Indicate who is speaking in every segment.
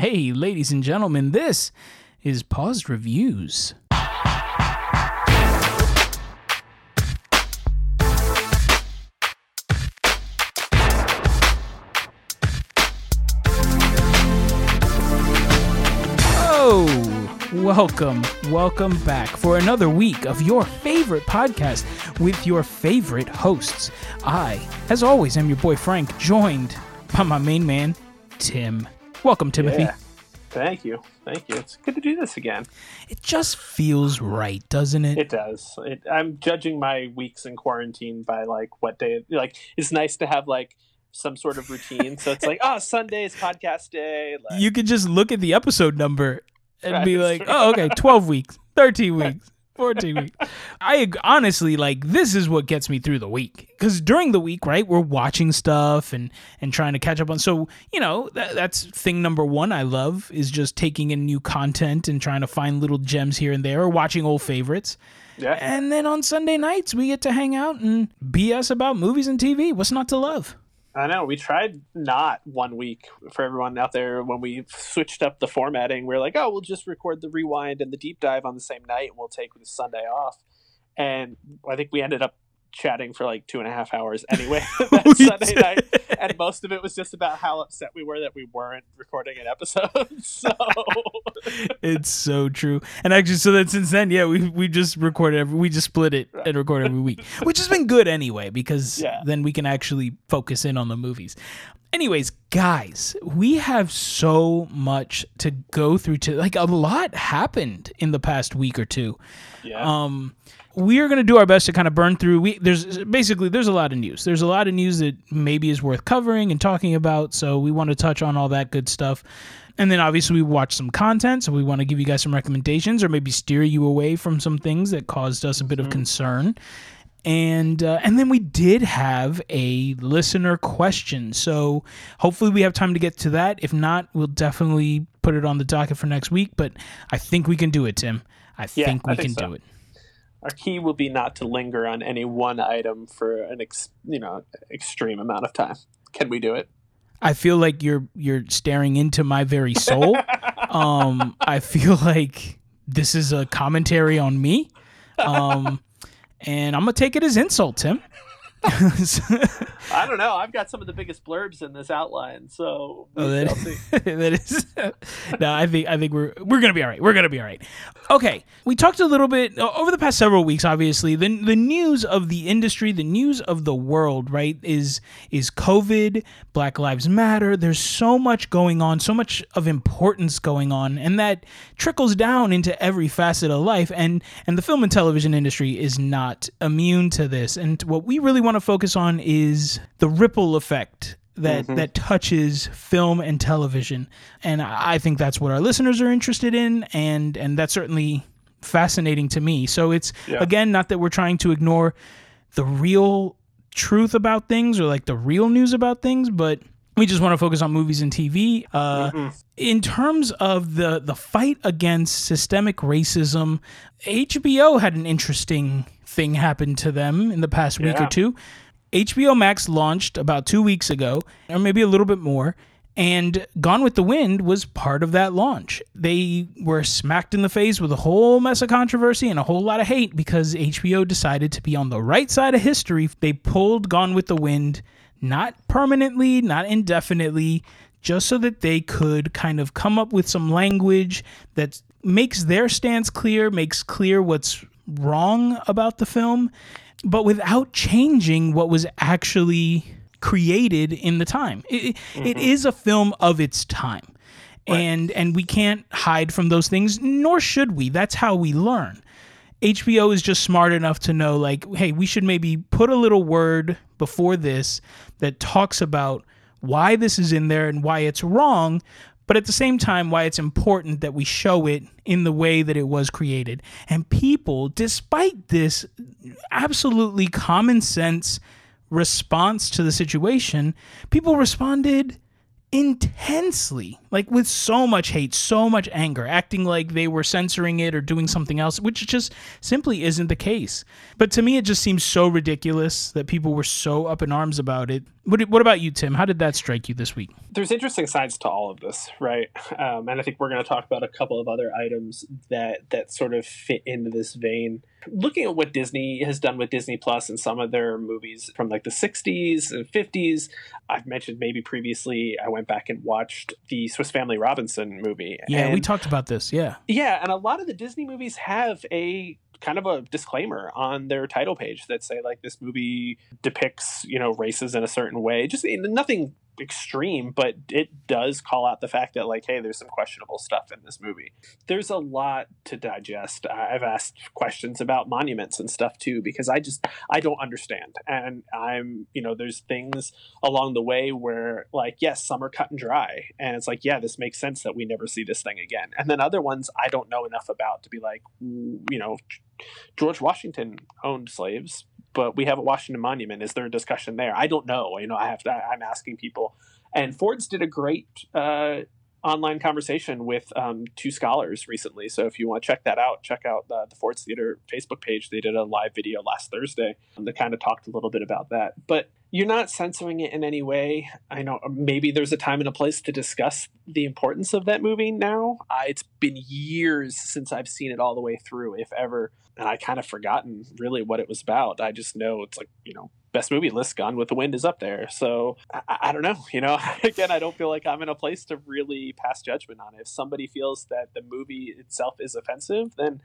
Speaker 1: Hey, ladies and gentlemen, this is Paused Reviews. Oh, welcome, welcome back for another week of your favorite podcast with your favorite hosts. I, as always, am your boy Franc, joined by my main man, Tim. Welcome, Timothy.
Speaker 2: Yeah. Thank you. Thank you. It's good to do this again.
Speaker 1: It just feels right, doesn't it?
Speaker 2: It does. It, I'm judging my weeks in quarantine by like what day. Like it's nice to have like some sort of routine. so it's like, oh, Sunday is podcast day. Like,
Speaker 1: you could just look at the episode number and
Speaker 2: Right,
Speaker 1: be like, oh, okay, 12 weeks, 13 weeks, 14 weeks. I honestly like this is what gets me through the week because during the week, right, we're watching stuff and and trying to catch up on. So you know that, that's thing number one. I love is just taking in new content and trying to find little gems here and there, or watching old favorites.
Speaker 2: yeah.
Speaker 1: And then on Sunday nights, we get to hang out and BS about movies and TV. What's not to love?
Speaker 2: I know. We tried not one week for everyone out there when we switched up the formatting. We are like, oh, we'll just record the rewind and the deep dive on the same night, and we'll take the Sunday off. And I think we ended up chatting for like two and a half hours anyway that Sunday
Speaker 1: did.
Speaker 2: night, and most of it was just about how upset we were that we weren't recording an episode. so
Speaker 1: it's so true. And actually, so that since then, yeah, we we just recorded every, we just split it and record every week, which has been good anyway because
Speaker 2: Yeah.
Speaker 1: then we can actually focus in on the movies. Anyways, guys, we have so much to go through. To like a lot happened in the past week or two.
Speaker 2: yeah,
Speaker 1: Um, we are going to do our best to kind of burn through. We there's basically there's a lot of news. There's a lot of news that maybe is worth covering and talking about. So we want to touch on all that good stuff. And then obviously we watch some content, so we want to give you guys some recommendations or maybe steer you away from some things that caused us a bit of concern. And uh, and then we did have a listener question, so hopefully we have time to get to that. If not, we'll definitely put it on the docket for next week. But I think we can do it, Tim. I
Speaker 2: Yeah,
Speaker 1: think we
Speaker 2: I think
Speaker 1: can
Speaker 2: so.
Speaker 1: do it.
Speaker 2: our key will be not to linger on any one item for an ex, you know extreme amount of time. Can we do it?
Speaker 1: I feel like you're you're staring into my very soul. um, I feel like this is a commentary on me. Um, and I'm gonna take it as insult, Tim.
Speaker 2: I don't know. I've got some of the biggest blurbs in this outline, so
Speaker 1: Oh, that, that is no. I think I think we're we're gonna be all right. We're gonna be all right. Okay, we talked a little bit over the past several weeks. Obviously, the the news of the industry, the news of the world, right, is is COVID, Black Lives Matter. There's so much going on, so much of importance going on, and that trickles down into every facet of life. And and the film and television industry is not immune to this. And what we really want to focus on is the ripple effect that that touches film and television and i think that's what our listeners are interested in and and that's certainly fascinating to me so it's
Speaker 2: Yeah.
Speaker 1: again not that we're trying to ignore the real truth about things or like the real news about things but we just want to focus on movies and TV. Uh, In terms of the the fight against systemic racism, HBO had an interesting thing happened to them in the past week or two. HBO Max launched about two weeks ago, or maybe a little bit more, and Gone with the Wind was part of that launch. They were smacked in the face with a whole mess of controversy and a whole lot of hate because HBO decided to be on the right side of history. They pulled Gone with the Wind, not permanently, not indefinitely, just so that they could kind of come up with some language that makes their stance clear, makes clear what's wrong about the film, but without changing what was actually created in the time. It, it is a film of its time. And and we can't hide from those things, nor should we. That's how we learn. HBO is just smart enough to know, like, hey, we should maybe put a little word before this that talks about why this is in there and why it's wrong, but at the same time, why it's important that we show it in the way that it was created. And people, despite this absolutely common sense response to the situation, people responded intensely, like with so much hate, so much anger, acting like they were censoring it or doing something else, which just simply isn't the case. But to me, it just seems so ridiculous that people were so up in arms about it. What, what about you, Tim? How did that strike you this week?
Speaker 2: There's interesting sides to all of this, right? Um, and I think we're going to talk about a couple of other items that that sort of fit into this vein. Looking at what Disney has done with Disney Plus and some of their movies from like the 60s and 50s, I've mentioned maybe previously. I went back and watched the Swiss Family Robinson movie.
Speaker 1: Yeah,
Speaker 2: and,
Speaker 1: we talked about this. Yeah,
Speaker 2: yeah, and a lot of the Disney movies have a kind of a disclaimer on their title page that say like this movie depicts you know races in a certain way just nothing extreme, but it does call out the fact that like, hey, there's some questionable stuff in this movie. There's a lot to digest. I've asked questions about monuments and stuff too because I just I don't understand, and I'm you know there's things along the way where like yes, some are cut and dry, and it's like yeah, this makes sense that we never see this thing again, and then other ones I don't know enough about to be like you know George Washington owned slaves but we have a Washington Monument. Is there a discussion there? I don't know. You know, I have to. I'm asking people. And Ford's did a great uh, online conversation with um, two scholars recently. So if you want to check that out, check out the, the Ford's Theater Facebook page. They did a live video last Thursday that kind of talked a little bit about that. But you're not censoring it in any way. I know maybe there's a time and a place to discuss the importance of that movie now. Uh, it's been years since I've seen it all the way through, if ever and I kind of forgotten really what it was about. I just know it's like you know best movie list Gone with the Wind is up there. So I, I, don't know. You know, again, I don't feel like I'm in a place to really pass judgment on it. If somebody feels that the movie itself is offensive, then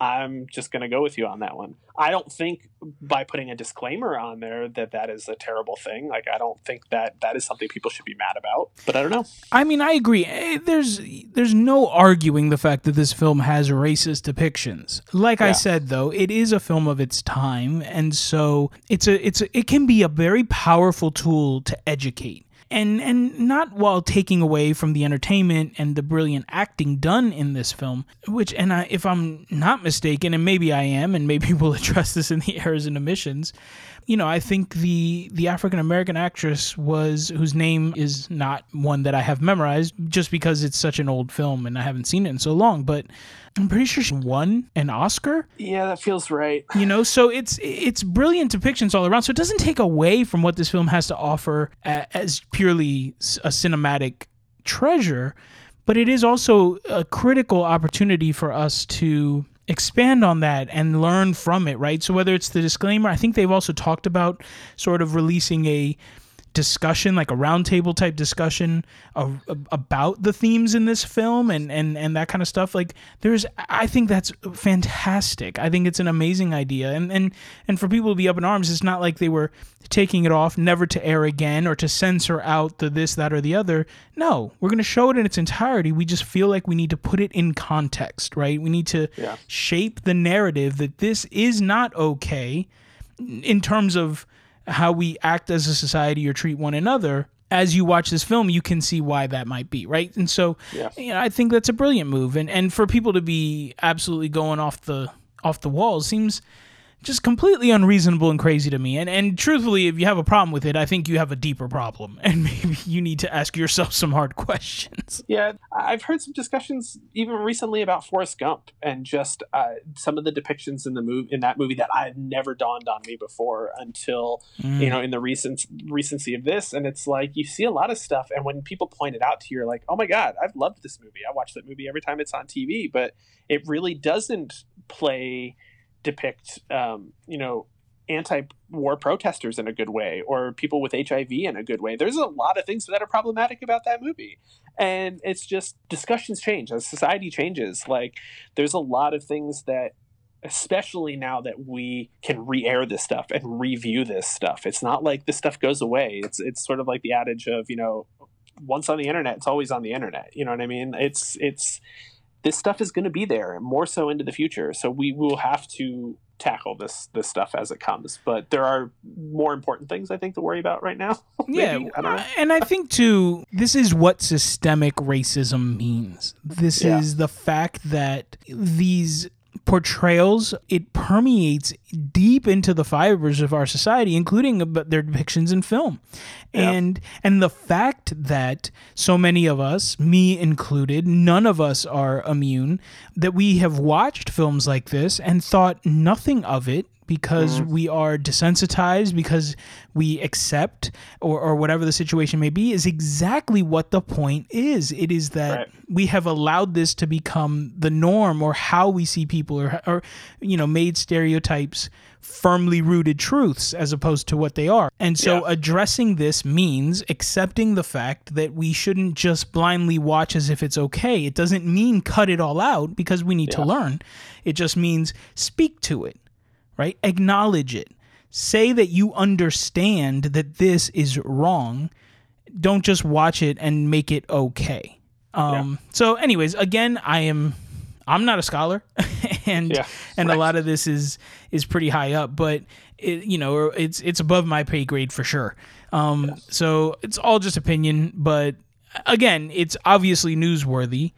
Speaker 2: I'm just going to go with you on that one. I don't think by putting a disclaimer on there that that is a terrible thing. Like I don't think that that is something people should be mad about. But I don't know.
Speaker 1: I mean, I agree. Eh, there's there's no arguing the fact that this film has racist depictions. Like yeah. I said though, it is a film of its time and so it's a it's a, it can be a very powerful tool to educate and and not while taking away from the entertainment and the brilliant acting done in this film which and I, if i'm not mistaken and maybe i am and maybe we'll address this in the errors and omissions you know, I think the the African American actress was whose name is not one that I have memorized just because it's such an old film and I haven't seen it in so long, but I'm pretty sure she won an Oscar.
Speaker 2: Yeah, that feels right.
Speaker 1: You know, so it's it's brilliant depictions all around. So it doesn't take away from what this film has to offer as purely a cinematic treasure, but it is also a critical opportunity for us to expand on that and learn from it, right? So whether it's the disclaimer, I think they've also talked about sort of releasing a discussion, like a roundtable type discussion of, about the themes in this film and, and, and that kind of stuff. Like there's, I think that's fantastic. I think it's an amazing idea. And, and, and for people to be up in arms, it's not like they were taking it off, never to air again or to censor out the this, that, or the other. No, we're going to show it in its entirety. We just feel like we need to put it in context, right? We need to yeah. shape the narrative that this is not okay in terms of how we act as a society or treat one another as you watch this film you can see why that might be right and so yeah. you know i think that's a brilliant move and and for people to be absolutely going off the off the walls seems just completely unreasonable and crazy to me. And and truthfully, if you have a problem with it, I think you have a deeper problem, and maybe you need to ask yourself some hard questions.
Speaker 2: Yeah, I've heard some discussions even recently about Forrest Gump and just uh, some of the depictions in the movie in that movie that I had never dawned on me before until mm. you know in the recent recency of this. And it's like you see a lot of stuff, and when people point it out to you, you're like, oh my god, I've loved this movie. I watch that movie every time it's on TV, but it really doesn't play depict um, you know anti-war protesters in a good way or people with HIV in a good way. There's a lot of things that are problematic about that movie. And it's just discussions change as society changes. Like there's a lot of things that especially now that we can re-air this stuff and review this stuff. It's not like this stuff goes away. It's it's sort of like the adage of, you know, once on the internet, it's always on the internet. You know what I mean? It's it's this stuff is going to be there more so into the future. So we will have to tackle this this stuff as it comes. But there are more important things I think to worry about right now.
Speaker 1: yeah, I and I think too, this is what systemic racism means. This yeah. is the fact that these portrayals it permeates deep into the fibers of our society including their depictions in film. And and the fact that so many of us me included none of us are immune that we have watched films like this and thought nothing of it because mm-hmm. we are desensitized, because we accept, or, or whatever the situation may be, is exactly what the point is. It is that right. we have allowed this to become the norm or how we see people, or, or you know, made stereotypes firmly rooted truths as opposed to what they are. And so yeah. addressing this means accepting the fact that we shouldn't just blindly watch as if it's okay. It doesn't mean cut it all out because we need yeah. to learn. It just means speak to it right? Acknowledge it. Say that you understand that this is wrong. Don't just watch it and make it okay. Um, yeah. So, anyways, again, I am I'm not a scholar, and yeah, and right. a lot of this is is pretty high up, but it, you know it's it's above my pay grade for sure. Um, yes. So it's all just opinion, but again, it's obviously newsworthy,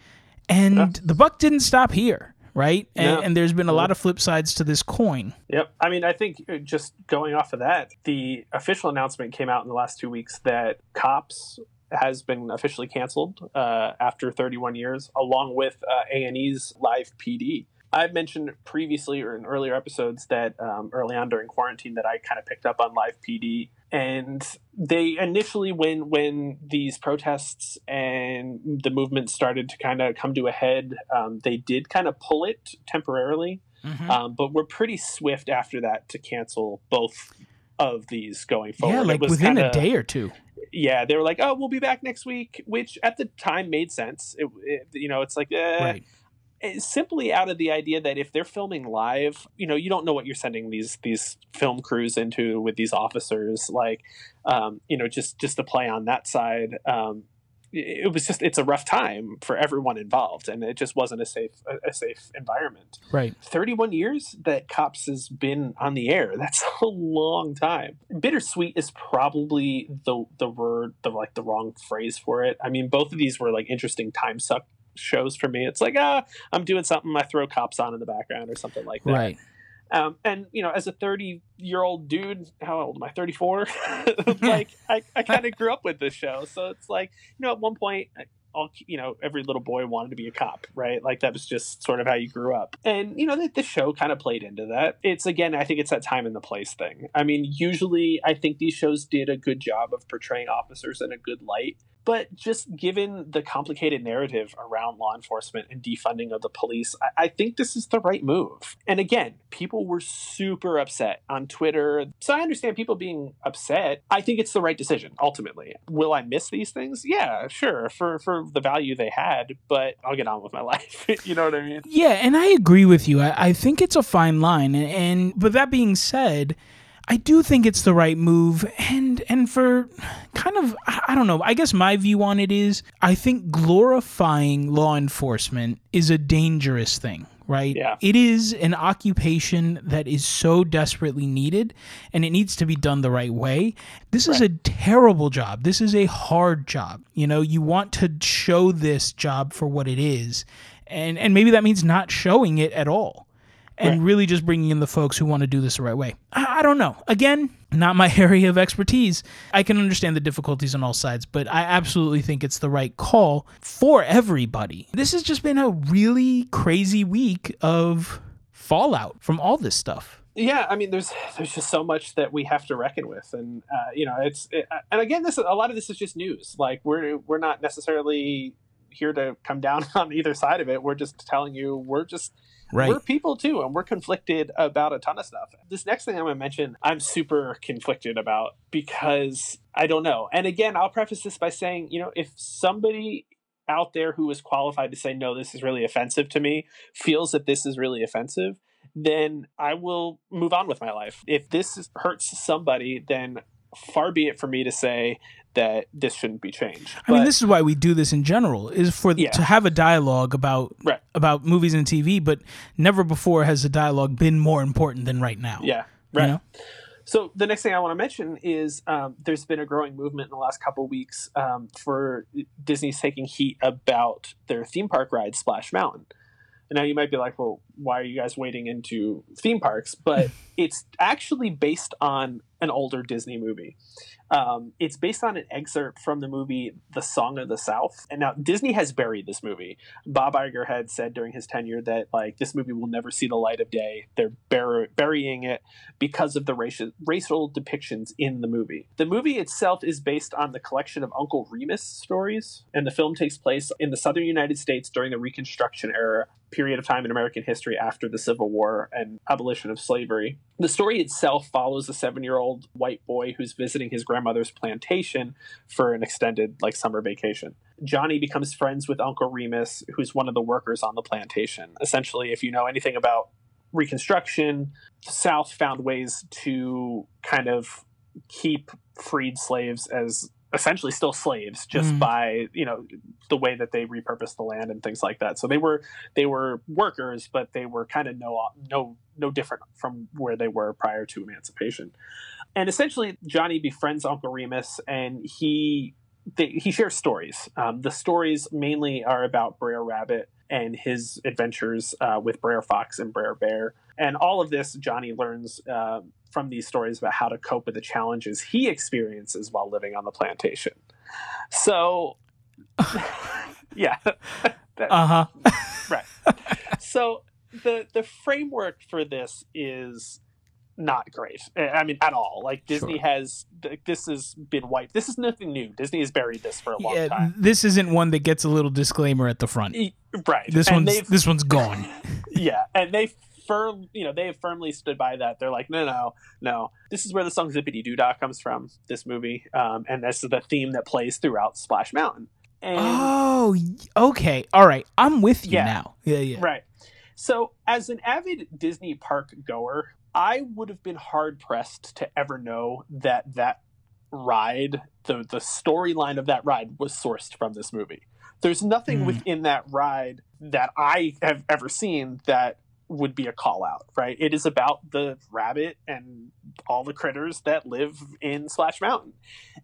Speaker 1: and yeah. the buck didn't stop here right? And, yeah. and, there's been a lot of flip sides to this coin.
Speaker 2: Yep. I mean, I think uh, just going off of that, the official announcement came out in the last two weeks that Cops has been officially canceled uh, after 31 years, along with uh, A&E's Live PD. I've mentioned previously or in earlier episodes that um, early on during quarantine that I kind of picked up on Live PD and they initially when when these protests and the movement started to kind of come to a head um, they did kind of pull it temporarily. Mm-hmm. um, but we're pretty swift after that to cancel both of these going forward.
Speaker 1: Yeah like within kinda, a day or two.
Speaker 2: Yeah they were like oh we'll be back next week which at the time made sense. It, it, you know it's like eh, right simply out of the idea that if they're filming live, you know, you don't know what you're sending these these film crews into with these officers. Like, um, you know, just just to play on that side, um, it was just it's a rough time for everyone involved, and it just wasn't a safe a, safe environment.
Speaker 1: Right.
Speaker 2: Thirty one years that Cops has been on the air. That's a long time. Bittersweet is probably the the word the like the wrong phrase for it. I mean, both of these were like interesting time suck shows for me. It's like, ah, I'm doing something, I throw cops on in the background or something like that.
Speaker 1: Right.
Speaker 2: Um, and you know, as a 30 year old dude, how old am I? 34. like, I, I kind of grew up with this show, so it's like, you know, at one point, all you know, every little boy wanted to be a cop, right? Like that was just sort of how you grew up. And you know, the, the show kind of played into that. It's again, I think it's that time and the place thing. I mean, usually, I think these shows did a good job of portraying officers in a good light but just given the complicated narrative around law enforcement and defunding of the police, I, I, think this is the right move. And again, people were super upset on Twitter. So I understand people being upset. I think it's the right decision, ultimately. Will I miss these things? Yeah, sure, for, for the value they had, but I'll get on with my life. you know what I mean?
Speaker 1: Yeah, and I agree with you. I, I think it's a fine line. And, and but that being said, I do think it's the right move and and for kind of I don't know, I guess my view on it is I think glorifying law enforcement is a dangerous thing, right?
Speaker 2: Yeah.
Speaker 1: It is an occupation that is so desperately needed and it needs to be done the right way. This is a terrible job. This is a hard job. You know, you want to show this job for what it is. And and maybe that means not showing it at all and right. really just bringing in the folks who want to do this the right way. I, I, don't know. Again, not my area of expertise. I can understand the difficulties on all sides, but I absolutely think it's the right call for everybody. This has just been a really crazy week of fallout from all this stuff
Speaker 2: yeah i mean there's there's just so much that we have to reckon with and uh, you know it's it, and again this a lot of this is just news like we're we're not necessarily here to come down on either side of it we're just telling you we're just Right. We're people too, and we're conflicted about a ton of stuff. This next thing I'm going to mention, I'm super conflicted about because I don't know. And again, I'll preface this by saying, you know, if somebody out there who is qualified to say, no, this is really offensive to me, feels that this is really offensive, then I will move on with my life. If this hurts somebody, then far be it for me to say that this shouldn't be changed.
Speaker 1: I mean, this is why we do this in general is for yeah. to have a dialogue about
Speaker 2: right.
Speaker 1: about movies and TV, but never before has the dialogue been more important than right now.
Speaker 2: Yeah, right. You know? So the next thing I want to mention is um, there's been a growing movement in the last couple weeks um, for Disney's taking heat about their theme park ride Splash Mountain. And now you might be like, well, why are you guys wading into theme parks? But it's actually based on an older Disney movie. Um, it's based on an excerpt from the movie The Song of the South. And now Disney has buried this movie. Bob Iger had said during his tenure that like this movie will never see the light of day. They're bur- burying it because of the racial racial depictions in the movie. The movie itself is based on the collection of Uncle Remus stories, and the film takes place in the southern United States during the Reconstruction era period of time in American history after the Civil War and abolition of slavery. The story itself follows a seven year old white boy who's visiting his grandmother's plantation for an extended, like, summer vacation. Johnny becomes friends with Uncle Remus, who's one of the workers on the plantation. Essentially, if you know anything about Reconstruction, the South found ways to kind of keep freed slaves as essentially still slaves just mm. by you know the way that they repurposed the land and things like that. So they were they were workers but they were kind of no no no different from where they were prior to emancipation. And essentially johnny befriends uncle remus and he they, he shares stories. Um, the stories mainly are about brer rabbit and his adventures uh, with brer fox and brer bear and all of this johnny learns uh, from these stories about how to cope with the challenges he experiences while living on the plantation. So, yeah.
Speaker 1: uh huh.
Speaker 2: right. So the the framework for this is not great. I mean, at all. Like Disney sure. has this has been wiped. This is nothing new. Disney has buried this for a long yeah, time.
Speaker 1: This isn't one that gets a little disclaimer at the front.
Speaker 2: Right.
Speaker 1: This and one's this one's gone.
Speaker 2: yeah, and they firm, you know, they have firmly stood by that. They're like, no, no, no. This is where the song "Zippity Doo Dah" comes from. This movie, um, and this is the theme that plays throughout Splash Mountain. And,
Speaker 1: oh, okay, all right. I'm with you yeah, now. Yeah, yeah.
Speaker 2: Right. So, as an avid Disney park goer, I would have been hard pressed to ever know that that ride, the the storyline of that ride, was sourced from this movie. There's nothing mm. within that ride that I have ever seen that would be a call out, right? It is about the rabbit and all the critters that live in Splash Mountain.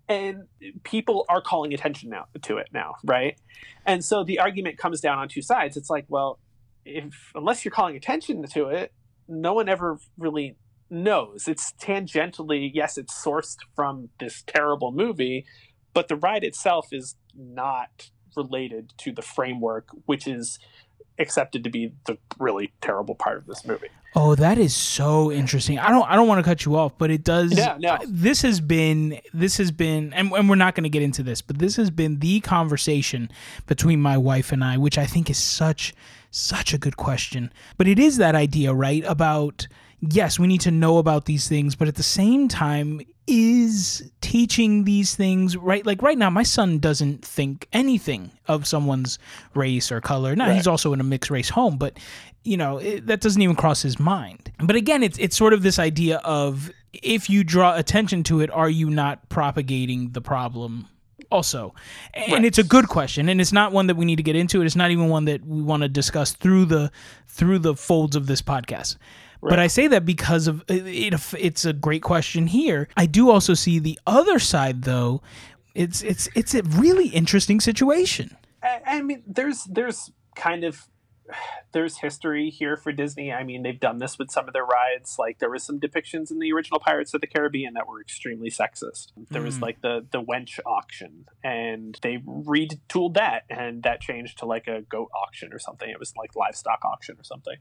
Speaker 2: And people are calling attention now to it now, right? And so the argument comes down on two sides. It's like, well, if unless you're calling attention to it, no one ever really knows. It's tangentially, yes, it's sourced from this terrible movie, but the ride itself is not related to the framework, which is accepted to be the really terrible part of this movie.
Speaker 1: Oh, that is so interesting. I don't I don't want to cut you off, but it does
Speaker 2: yeah, no.
Speaker 1: this has been this has been and, and we're not going to get into this, but this has been the conversation between my wife and I, which I think is such such a good question. But it is that idea, right, about yes, we need to know about these things, but at the same time, is teaching these things right like right now my son doesn't think anything of someone's race or color now right. he's also in a mixed race home but you know it, that doesn't even cross his mind but again it's it's sort of this idea of if you draw attention to it are you not propagating the problem also and right. it's a good question and it's not one that we need to get into it's not even one that we want to discuss through the through the folds of this podcast Right. But I say that because of it, it's a great question here. I do also see the other side though. It's it's it's a really interesting situation.
Speaker 2: I, I mean, there's there's kind of there's history here for Disney. I mean, they've done this with some of their rides. Like there was some depictions in the original Pirates of the Caribbean that were extremely sexist. There mm. was like the the wench auction, and they retooled that, and that changed to like a goat auction or something. It was like livestock auction or something.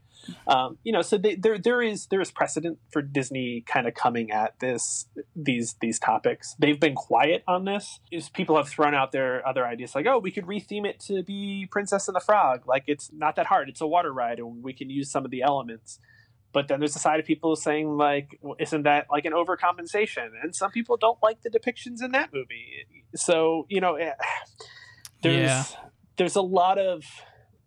Speaker 2: Um, you know, so they, there there is there is precedent for Disney kind of coming at this these these topics. They've been quiet on this. Is people have thrown out their other ideas like, oh, we could retheme it to be Princess and the Frog. Like it's not that hard. It's a water ride and we can use some of the elements but then there's a side of people saying like isn't that like an overcompensation and some people don't like the depictions in that movie so you know eh, there's yeah. there's a lot of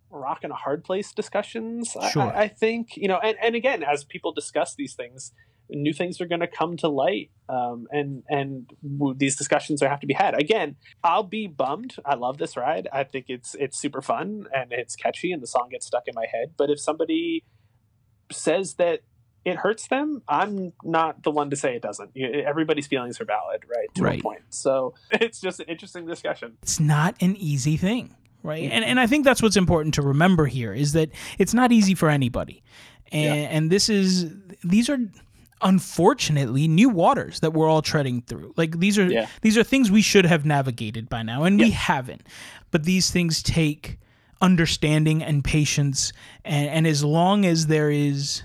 Speaker 2: rock and a hard place discussions sure. I, I, think you know and, and again as people discuss these things new things are going to come to light um, and and these discussions are have to be had again i'll be bummed i love this ride i think it's it's super fun and it's catchy and the song gets stuck in my head but if somebody says that it hurts them i'm not the one to say it doesn't everybody's feelings are valid right to right. a point so it's just an interesting discussion
Speaker 1: it's not an easy thing right? And and I think that's what's important to remember here is that it's not easy for anybody. And yeah. and this is these are unfortunately new waters that we're all treading through. Like these are yeah. these are things we should have navigated by now and yeah. we haven't. But these things take understanding and patience and, and as long as there is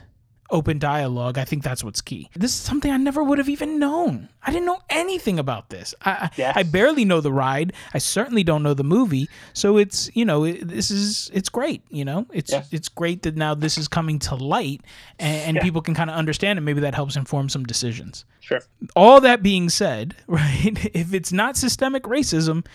Speaker 1: open dialogue, I think that's what's key. This is something I never would have even known. I didn't know anything about this. I, yes. I barely know the ride. I certainly don't know the movie. So it's you know it, this is it's great. You know it's yes. it's great that now this is coming to light and, and yeah. people can kind of understand it. Maybe that helps inform some decisions.
Speaker 2: Sure.
Speaker 1: All that being said, right? If it's not systemic racism,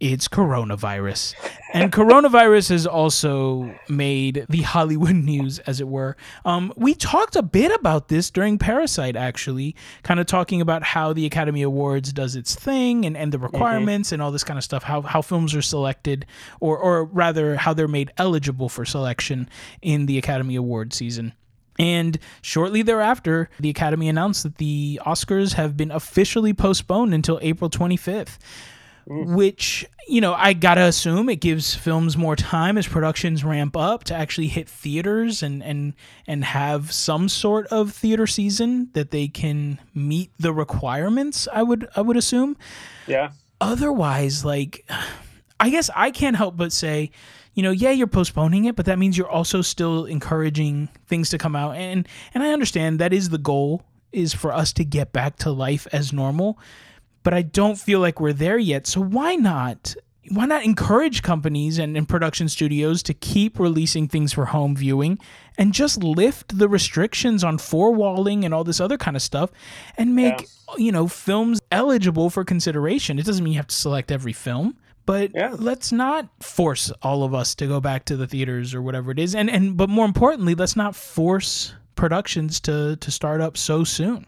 Speaker 1: it's coronavirus, and coronavirus has also made the Hollywood news, as it were. Um, we talked a bit about this during Parasite, actually, kind of talking about how the Academy Awards does its thing and, and the mm-hmm. requirements mm-hmm. and all this kind of stuff, how, how films are selected, or, or rather, how they're made eligible for selection in the Academy Award season. And shortly thereafter, the Academy announced that the Oscars have been officially postponed until April 25th which you know I gotta assume it gives films more time as productions ramp up to actually hit theaters and and and have some sort of theater season that they can meet the requirements. I would I would assume.
Speaker 2: Yeah.
Speaker 1: Otherwise, like, I guess I can't help but say. You know, yeah, you're postponing it, but that means you're also still encouraging things to come out, and and I understand that is the goal is for us to get back to life as normal but I don't feel like we're there yet. So why not? Why not encourage companies and, and production studios to keep releasing things for home viewing and just lift the restrictions on four walling and all this other kind of stuff and make, yeah. you know, films eligible for consideration? It doesn't mean you have to select every film but yeah. let's not force all of us to go back to the theaters or whatever it is and and but more importantly let's not force productions to to start up so soon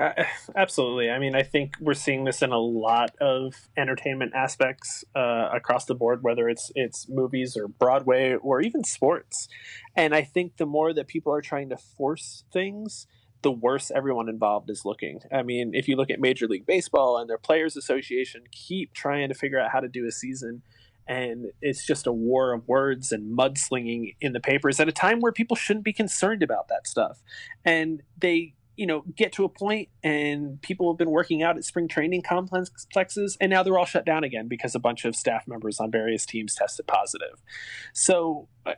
Speaker 2: uh, absolutely. I mean, I think we're seeing this in a lot of entertainment aspects uh, across the board, whether it's it's movies or Broadway or even sports. And I think the more that people are trying to force things, the worse everyone involved is looking. I mean, if you look at Major League Baseball and their players association keep trying to figure out how to do a season and it's just a war of words and mudslinging in the papers at a time where people shouldn't be concerned about that stuff. And they you know get to a point and people have been working out at spring training complexes and now they're all shut down again because a bunch of staff members on various teams tested positive so uh,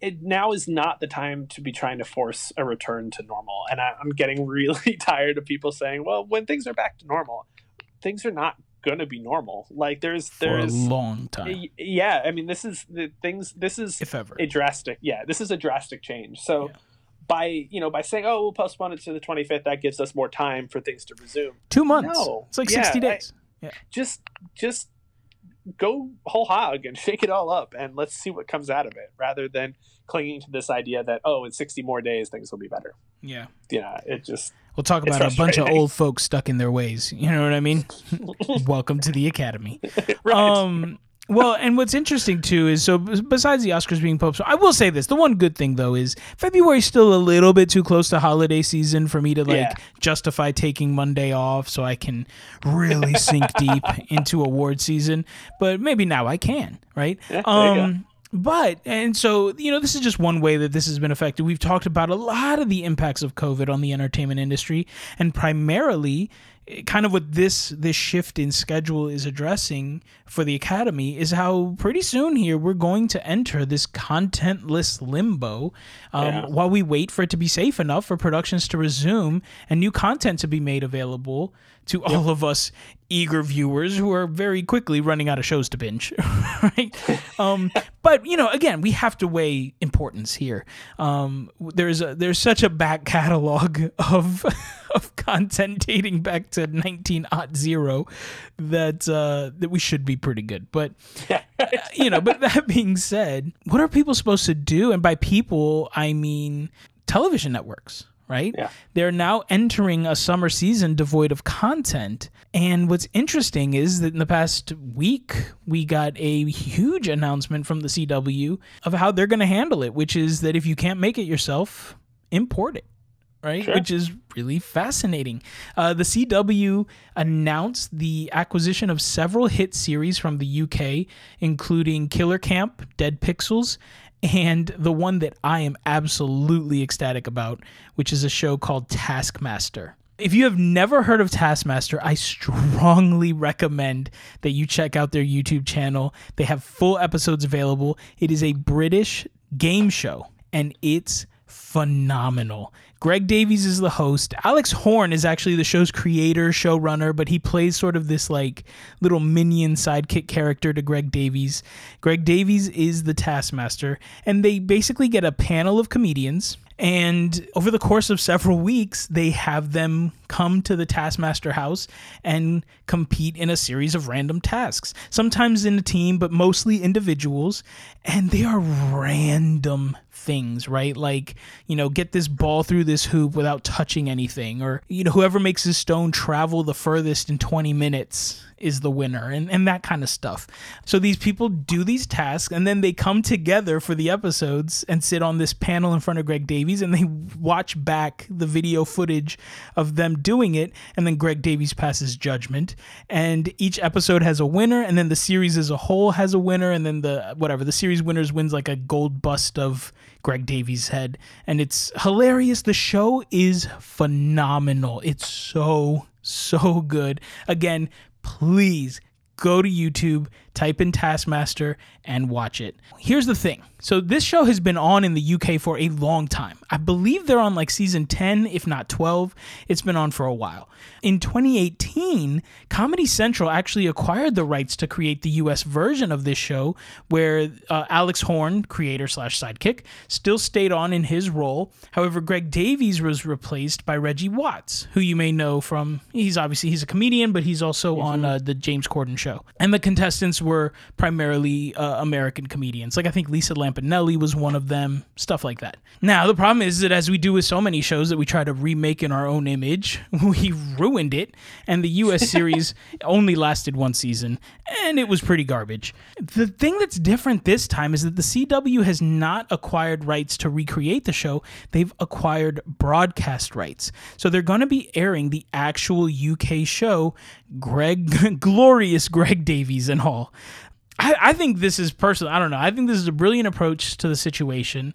Speaker 2: it now is not the time to be trying to force a return to normal. And I, i'm getting really tired of people saying well when things are back to normal things are not going to be normal. Like there's there's
Speaker 1: For a long time.
Speaker 2: Yeah i mean this is the things this is
Speaker 1: if ever.
Speaker 2: a drastic yeah this is a drastic change. So yeah. by you know by saying oh we'll postpone it to the 25th that gives us more time for things to resume.
Speaker 1: Two months. No. It's like yeah, 60 days.
Speaker 2: I, yeah. Just just go whole hog and shake it all up and let's see what comes out of it rather than clinging to this idea that oh in 60 more days things will be better.
Speaker 1: Yeah.
Speaker 2: Yeah it just
Speaker 1: we'll talk about a bunch of old folks stuck in their ways. You know what i mean? Welcome to the academy. Right. um well, and what's interesting too is so besides the Oscars being postponed, I will say this: the one good thing though is February's still a little bit too close to holiday season for me to like yeah. justify taking Monday off so I can really sink deep into award season. But maybe now I can, right? Yeah, um, but and so you know this is just one way that this has been affected we've talked about a lot of the impacts of covid on the entertainment industry and primarily kind of what this this shift in schedule is addressing for the academy is how pretty soon here we're going to enter this contentless limbo um, yeah. while we wait for it to be safe enough for productions to resume and new content to be made available to yep. all of us eager viewers who are very quickly running out of shows to binge right? Um, but you know again we have to weigh importance here. Um, there's a there's such a back catalog of of content dating back to 1900 that uh, that we should be pretty good. But you know but that being said what are people supposed to do? And by people i mean television networks right?
Speaker 2: Yeah.
Speaker 1: They're now entering a summer season devoid of content. And what's interesting is that in the past week, we got a huge announcement from the CW of how they're going to handle it, which is that if you can't make it yourself, import it. right?
Speaker 2: Sure.
Speaker 1: Which is really fascinating. Uh, the CW announced the acquisition of several hit series from the UK, including Killer Camp, Dead Pixels, and the one that I am absolutely ecstatic about, which is a show called Taskmaster. If you have never heard of Taskmaster, I strongly recommend that you check out their YouTube channel. They have full episodes available. It is a British game show, and it's phenomenal. Greg Davies is the host. Alex Horne is actually the show's creator, showrunner, but he plays sort of this like little minion sidekick character to Greg Davies. Greg Davies is the taskmaster, and they basically get a panel of comedians. And over the course of several weeks, they have them come to the Taskmaster house and compete in a series of random tasks, sometimes in a team, but mostly individuals. And they are random things, right? Like, you know, get this ball through this hoop without touching anything, or, you know, whoever makes this stone travel the furthest in 20 minutes is the winner, and, and that kind of stuff. So these people do these tasks, and then they come together for the episodes and sit on this panel in front of Greg Davies, and they watch back the video footage of them doing it, and then Greg Davies passes judgment. And each episode has a winner, and then the series as a whole has a winner, and then the whatever the series winners wins like a gold bust of Greg Davies' head, and it's hilarious. The show is phenomenal. It's so so good. Again, please go to YouTube, type in Taskmaster, and watch it. Here's the thing. So, this show has been on in the UK for a long time. I believe they're on like season 10, if not 12. It's been on for a while. In 2018, Comedy Central actually acquired the rights to create the US version of this show, where uh, Alex Horne, creator slash sidekick, still stayed on in his role. However, Greg Davies was replaced by Reggie Watts, who you may know from, he's obviously, he's a comedian, but he's also on uh, the James Corden show. And the contestants were primarily uh, American comedians. Like I think Lisa Lampanelli was one of them, stuff like that. Now, the problem is that as we do with so many shows that we try to remake in our own image, we ruined it. And the US series only lasted one season, and it was pretty garbage. The thing that's different this time is that the CW has not acquired rights to recreate the show, they've acquired broadcast rights. So they're going to be airing the actual UK show, Greg, glorious Greg Davies and all. I, I think this is personal. I don't know. I think this is a brilliant approach to the situation.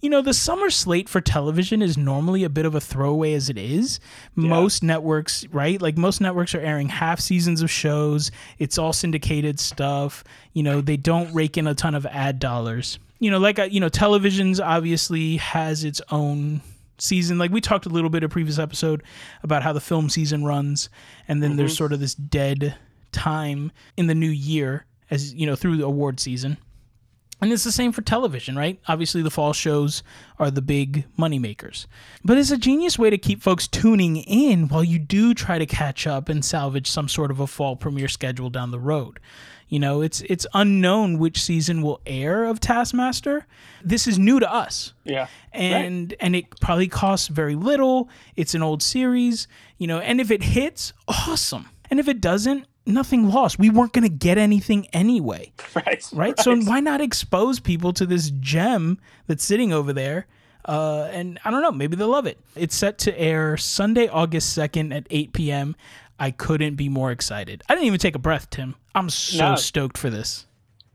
Speaker 1: You know, the summer slate for television is normally a bit of a throwaway as it is. Most networks, right? Like most networks are airing half seasons of shows. It's all syndicated stuff. You know, they don't rake in a ton of ad dollars. You know, like uh, you know, television's obviously has its own season. Like we talked a little bit a previous episode about how the film season runs, and then there's mm-hmm. sort of this dead time in the new year as you know through the award season. And it's the same for television, right? Obviously, the fall shows are the big moneymakers. But it's a genius way to keep folks tuning in while you do try to catch up and salvage some sort of a fall premiere schedule down the road. You know, it's it's unknown which season will air of Taskmaster. This is new to us
Speaker 2: Yeah.
Speaker 1: and and it probably costs very little. It's an old series, you know, and if it hits, awesome. And if it doesn't, nothing lost. We weren't going to get anything anyway,
Speaker 2: Right.
Speaker 1: right? So why not expose people to this gem that's sitting over there? Uh, and I don't know, maybe they'll love it. It's set to air Sunday, August 2nd at 8 p.m. I couldn't be more excited. I didn't even take a breath, Tim. I'm so
Speaker 2: No.
Speaker 1: stoked for this.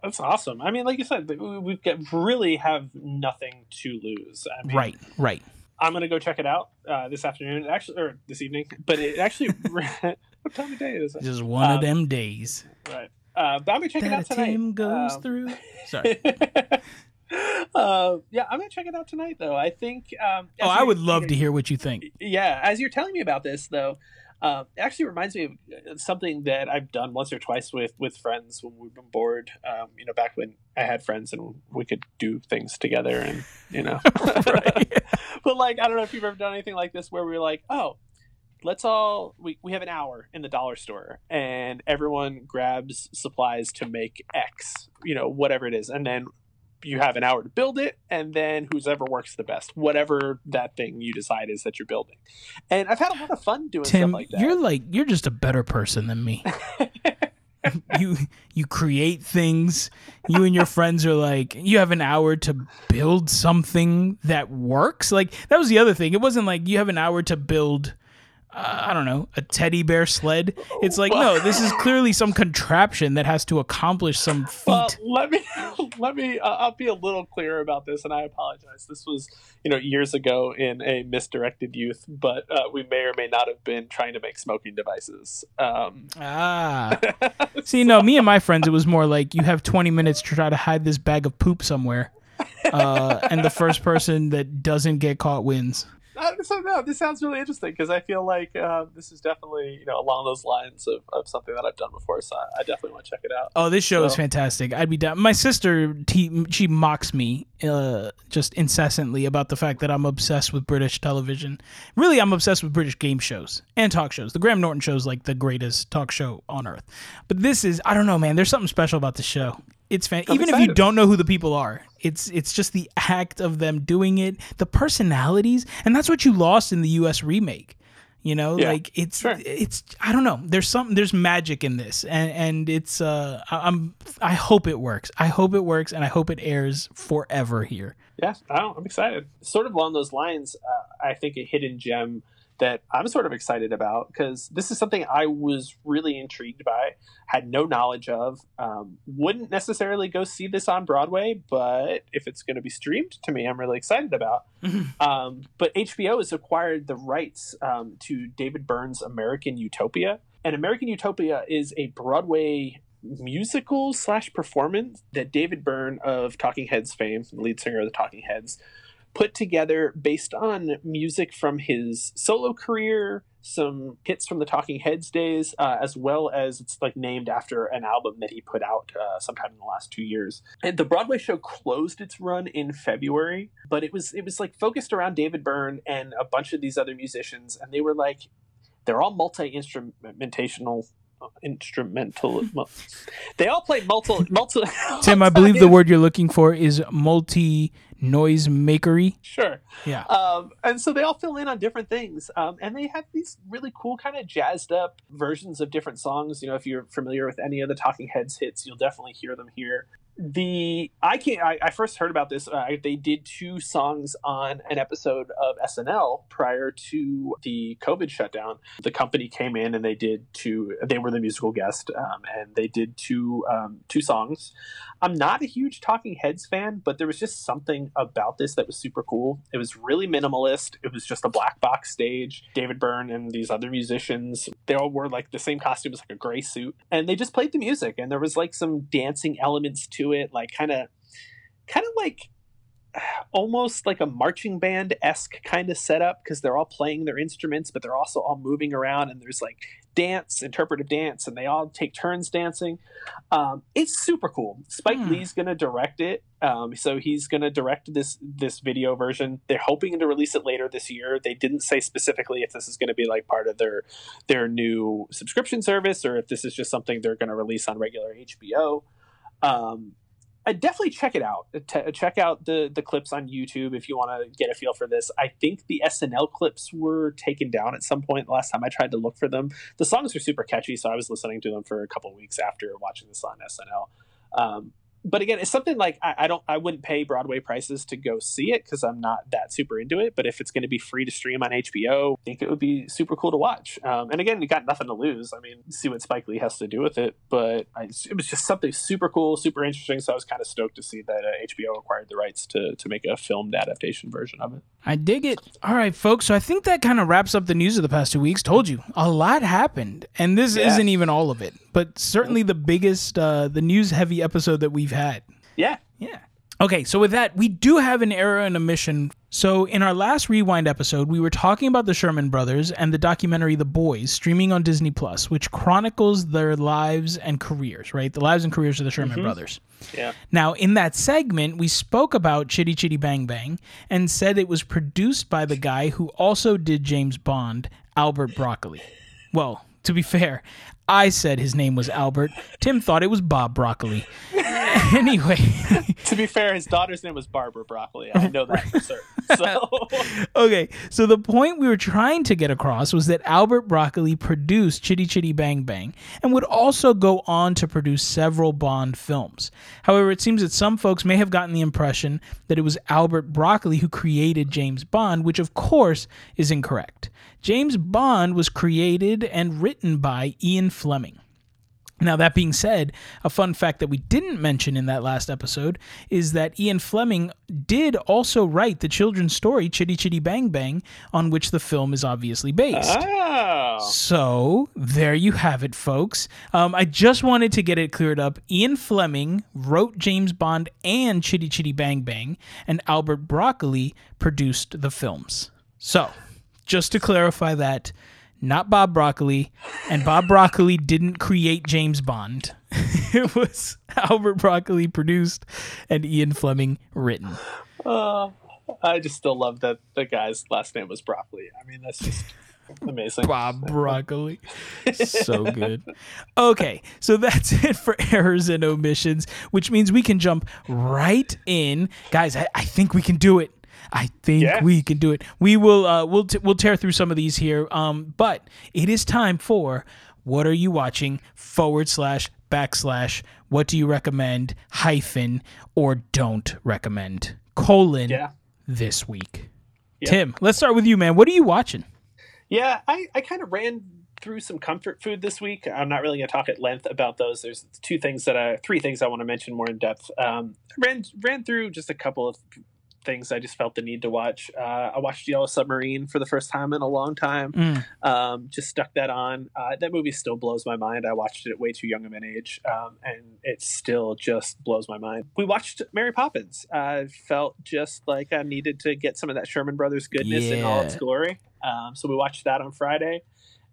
Speaker 2: That's awesome. I mean, like you said, we- we've got really have nothing to lose. I mean,
Speaker 1: Right, right.
Speaker 2: I'm gonna go check it out uh, this afternoon, actually, or this evening. But it actually, what time of day is it?
Speaker 1: Just one of
Speaker 2: Um,
Speaker 1: them days
Speaker 2: Right. Uh, but I'm gonna check it
Speaker 1: that
Speaker 2: out
Speaker 1: a
Speaker 2: tonight.
Speaker 1: Tim goes
Speaker 2: Um,
Speaker 1: through. Sorry.
Speaker 2: uh, yeah, I'm gonna check it out tonight, though. I think. Um,
Speaker 1: Oh, I would love to hear what you think.
Speaker 2: Yeah, as you're telling me about this, though, um, it actually reminds me of uh, something that I've done once or twice with with friends when we've been bored. Um, you know, back when I had friends and we could do things together, and you know, but like I don't know if you've ever done anything like this where we're like, oh. Let's all we, we have an hour in the dollar store and everyone grabs supplies to make X, you know, whatever it is. And then you have an hour to build it, and then who's ever works the best, whatever that thing you decide is that you're building. And I've had a lot of fun doing
Speaker 1: Tim,
Speaker 2: stuff like that.
Speaker 1: you're like you're just a better person than me. you you create things. You and your friends are like you have an hour to build something that works. Like that was the other thing. It wasn't like you have an hour to build uh, I don't know, a teddy bear sled. It's like, no, this is clearly some contraption that has to accomplish some feat. Well,
Speaker 2: let me, let me, uh, I'll be a little clearer about this, and I apologize. This was, you know, years ago in a misdirected youth, but uh, we may or may not have been trying to make smoking devices. Um,
Speaker 1: ah. See, no, me and my friends, it was more like you have 20 minutes to try to hide this bag of poop somewhere. Uh, and the first person that doesn't get caught wins
Speaker 2: uh, so no, this sounds really interesting because I feel like uh, this is definitely you know along those lines of, of something that I've done before. So I, I definitely want to check it out.
Speaker 1: Oh, this show so. is fantastic. I'd be down. My sister, she mocks me uh, just incessantly about the fact that I'm obsessed with British television. Really, I'm obsessed with British game shows and talk shows. The Graham Norton show is like the greatest talk show on earth. But this is, I don't know, man. There's something special about the show. It's fan. I'm Even excited. if you don't know who the people are, it's it's just the act of them doing it, the personalities, and that's what you lost in the U.S. remake. You know, yeah, like it's sure. it's I don't know. There's something there's magic in this, and and it's uh I'm I hope it works. I hope it works, and I hope it airs forever here.
Speaker 2: Yeah, I am excited. Sort of along those lines, uh, I think a hidden gem that I'm sort of excited about because this is something I was really intrigued by, had no knowledge of, um, wouldn't necessarily go see this on Broadway, but if it's going to be streamed to me, I'm really excited about. um, but HBO has acquired the rights um, to David Byrne's American Utopia. And American Utopia is a Broadway musical slash performance that David Byrne of Talking Heads fame, the lead singer of the Talking Heads, put together based on music from his solo career, some hits from the Talking Heads days, uh, as well as it's like named after an album that he put out uh, sometime in the last two years. And the Broadway show closed its run in February, but it was it was like focused around David Byrne and a bunch of these other musicians, and they were like they're all multi instrumentational instrumental. they all play multi. multi
Speaker 1: Tim, I believe the word you're looking for is multi noise makery.
Speaker 2: Sure.
Speaker 1: Yeah.
Speaker 2: Um, and so they all fill in on different things, um, and they have these really cool kind of jazzed up versions of different songs. You know, if you're familiar with any of the Talking Heads hits, you'll definitely hear them here the I can't. I, I, first heard about this. Uh, they did two songs on an episode of SNL prior to the COVID shutdown. The company came in and they did two. They were the musical guest, um, and they did two um, two songs. I'm not a huge Talking Heads fan, but there was just something about this that was super cool. It was really minimalist. It was just a black box stage. David Byrne and these other musicians, they all wore like the same costumes, like a gray suit, and they just played the music. And there was like some dancing elements to it, like kind of, kind of like almost like a marching band esque kind of setup because they're all playing their instruments, but they're also all moving around, and there's like dance, interpretive dance, and they all take turns dancing. Um, it's super cool. Spike hmm. Lee's going to direct it, um, so he's going to direct this this video version. They're hoping to release it later this year. They didn't say specifically if this is going to be like part of their their new subscription service or if this is just something they're going to release on regular HBO. Um, I definitely check it out. T- check out the the clips on YouTube if you want to get a feel for this. I think the SNL clips were taken down at some point last time I tried to look for them. The songs are super catchy, so I was listening to them for a couple weeks after watching this on SNL. Um, but again, it's something like I, I, don't, I wouldn't pay Broadway prices to go see it because I'm not that super into it. But if it's going to be free to stream on HBO, I think it would be super cool to watch. Um, and again, you got nothing to lose. I mean, see what Spike Lee has to do with it. But I, it was just something super cool, super interesting. So I was kind of stoked to see that uh, HBO acquired the rights to to make a filmed adaptation version of it.
Speaker 1: I dig it. All right, folks. So I think that kind of wraps up the news of the past two weeks. Told you a lot happened, and this yeah. isn't even all of it, but certainly the biggest, uh, the news heavy episode that we've had.
Speaker 2: Yeah.
Speaker 1: Yeah. Okay, so with that, we do have an error and a mission. So, in our last Rewind episode, we were talking about the Sherman brothers and the documentary The Boys streaming on Disney Plus, which chronicles their lives and careers, right? The lives and careers of the Sherman mm-hmm. brothers.
Speaker 2: Yeah.
Speaker 1: Now, in that segment, we spoke about Chitty Chitty Bang Bang and said it was produced by the guy who also did James Bond, Albert Broccoli. Well, to be fair, I said his name was Albert. Tim thought it was Bob Broccoli. anyway,
Speaker 2: to be fair, his daughter's name was Barbara Broccoli. I know that for certain. So
Speaker 1: okay, so the point we were trying to get across was that Albert Broccoli produced Chitty Chitty Bang Bang and would also go on to produce several Bond films. However, it seems that some folks may have gotten the impression that it was Albert Broccoli who created James Bond, which of course is incorrect. James Bond was created and written by Ian Fleming. Now, that being said, a fun fact that we didn't mention in that last episode is that Ian Fleming did also write the children's story Chitty Chitty Bang Bang, on which the film is obviously based.
Speaker 2: Oh.
Speaker 1: So, there you have it, folks. Um, I just wanted to get it cleared up. Ian Fleming wrote James Bond and Chitty Chitty Bang Bang, and Albert Broccoli produced the films. So, just to clarify that not Bob Broccoli, and Bob Broccoli didn't create James Bond. it was Albert Broccoli produced and Ian Fleming written.
Speaker 2: Uh, I just still love that the guy's last name was Broccoli. I mean, that's just amazing.
Speaker 1: Bob Broccoli. so good. Okay, so that's it for errors and omissions, which means we can jump right in. Guys, I, I think we can do it. I think
Speaker 2: Yeah.
Speaker 1: we can do it. We will uh, we'll t- we'll tear through some of these here. Um, but it is time for what are you watching forward slash backslash what do you recommend hyphen or don't recommend colon
Speaker 2: Yeah.
Speaker 1: this week.
Speaker 2: Yeah.
Speaker 1: Tim, let's start with you, man. What are you watching?
Speaker 2: Yeah, I, I kind of ran through some comfort food this week. I'm not really going to talk at length about those. There's two things that I, three things I want to mention more in depth. Um, ran ran through just a couple of things I just felt the need to watch. Uh, I watched Yellow Submarine for the first time in a long time.
Speaker 1: Mm.
Speaker 2: Um, just stuck that on. Uh, that movie still blows my mind. I watched it at way too young of an age, um, and it still just blows my mind. We watched Mary Poppins. I felt just like I needed to get some of that Sherman Brothers goodness in all its glory. Um, so we watched that on Friday.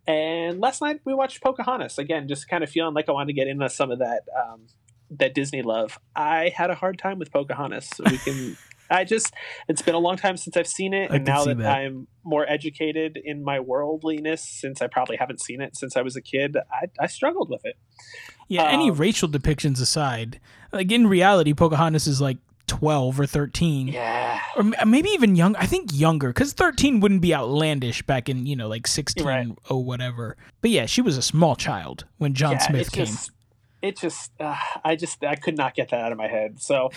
Speaker 2: And last night we watched Pocahontas again, just kind of feeling like I wanted to get into some of that um, that Disney love. I had a hard time with Pocahontas. So we can. I just it's been a long time since I've seen it,
Speaker 1: I
Speaker 2: and now that,
Speaker 1: that.
Speaker 2: I'm more educated in my worldliness, since I probably haven't seen it since I was a kid, I, I struggled with it.
Speaker 1: Yeah, any
Speaker 2: Um,
Speaker 1: racial depictions aside, like in reality, Pocahontas is like 12 or 13.
Speaker 2: Yeah,
Speaker 1: Or maybe even young. I think younger, because 13 wouldn't be outlandish back in, you know, like 16
Speaker 2: Right.
Speaker 1: or whatever. But yeah, she was a small child when John
Speaker 2: yeah,
Speaker 1: Smith
Speaker 2: it
Speaker 1: came.
Speaker 2: just, it just, uh, I just, I could not get that out of my head. So,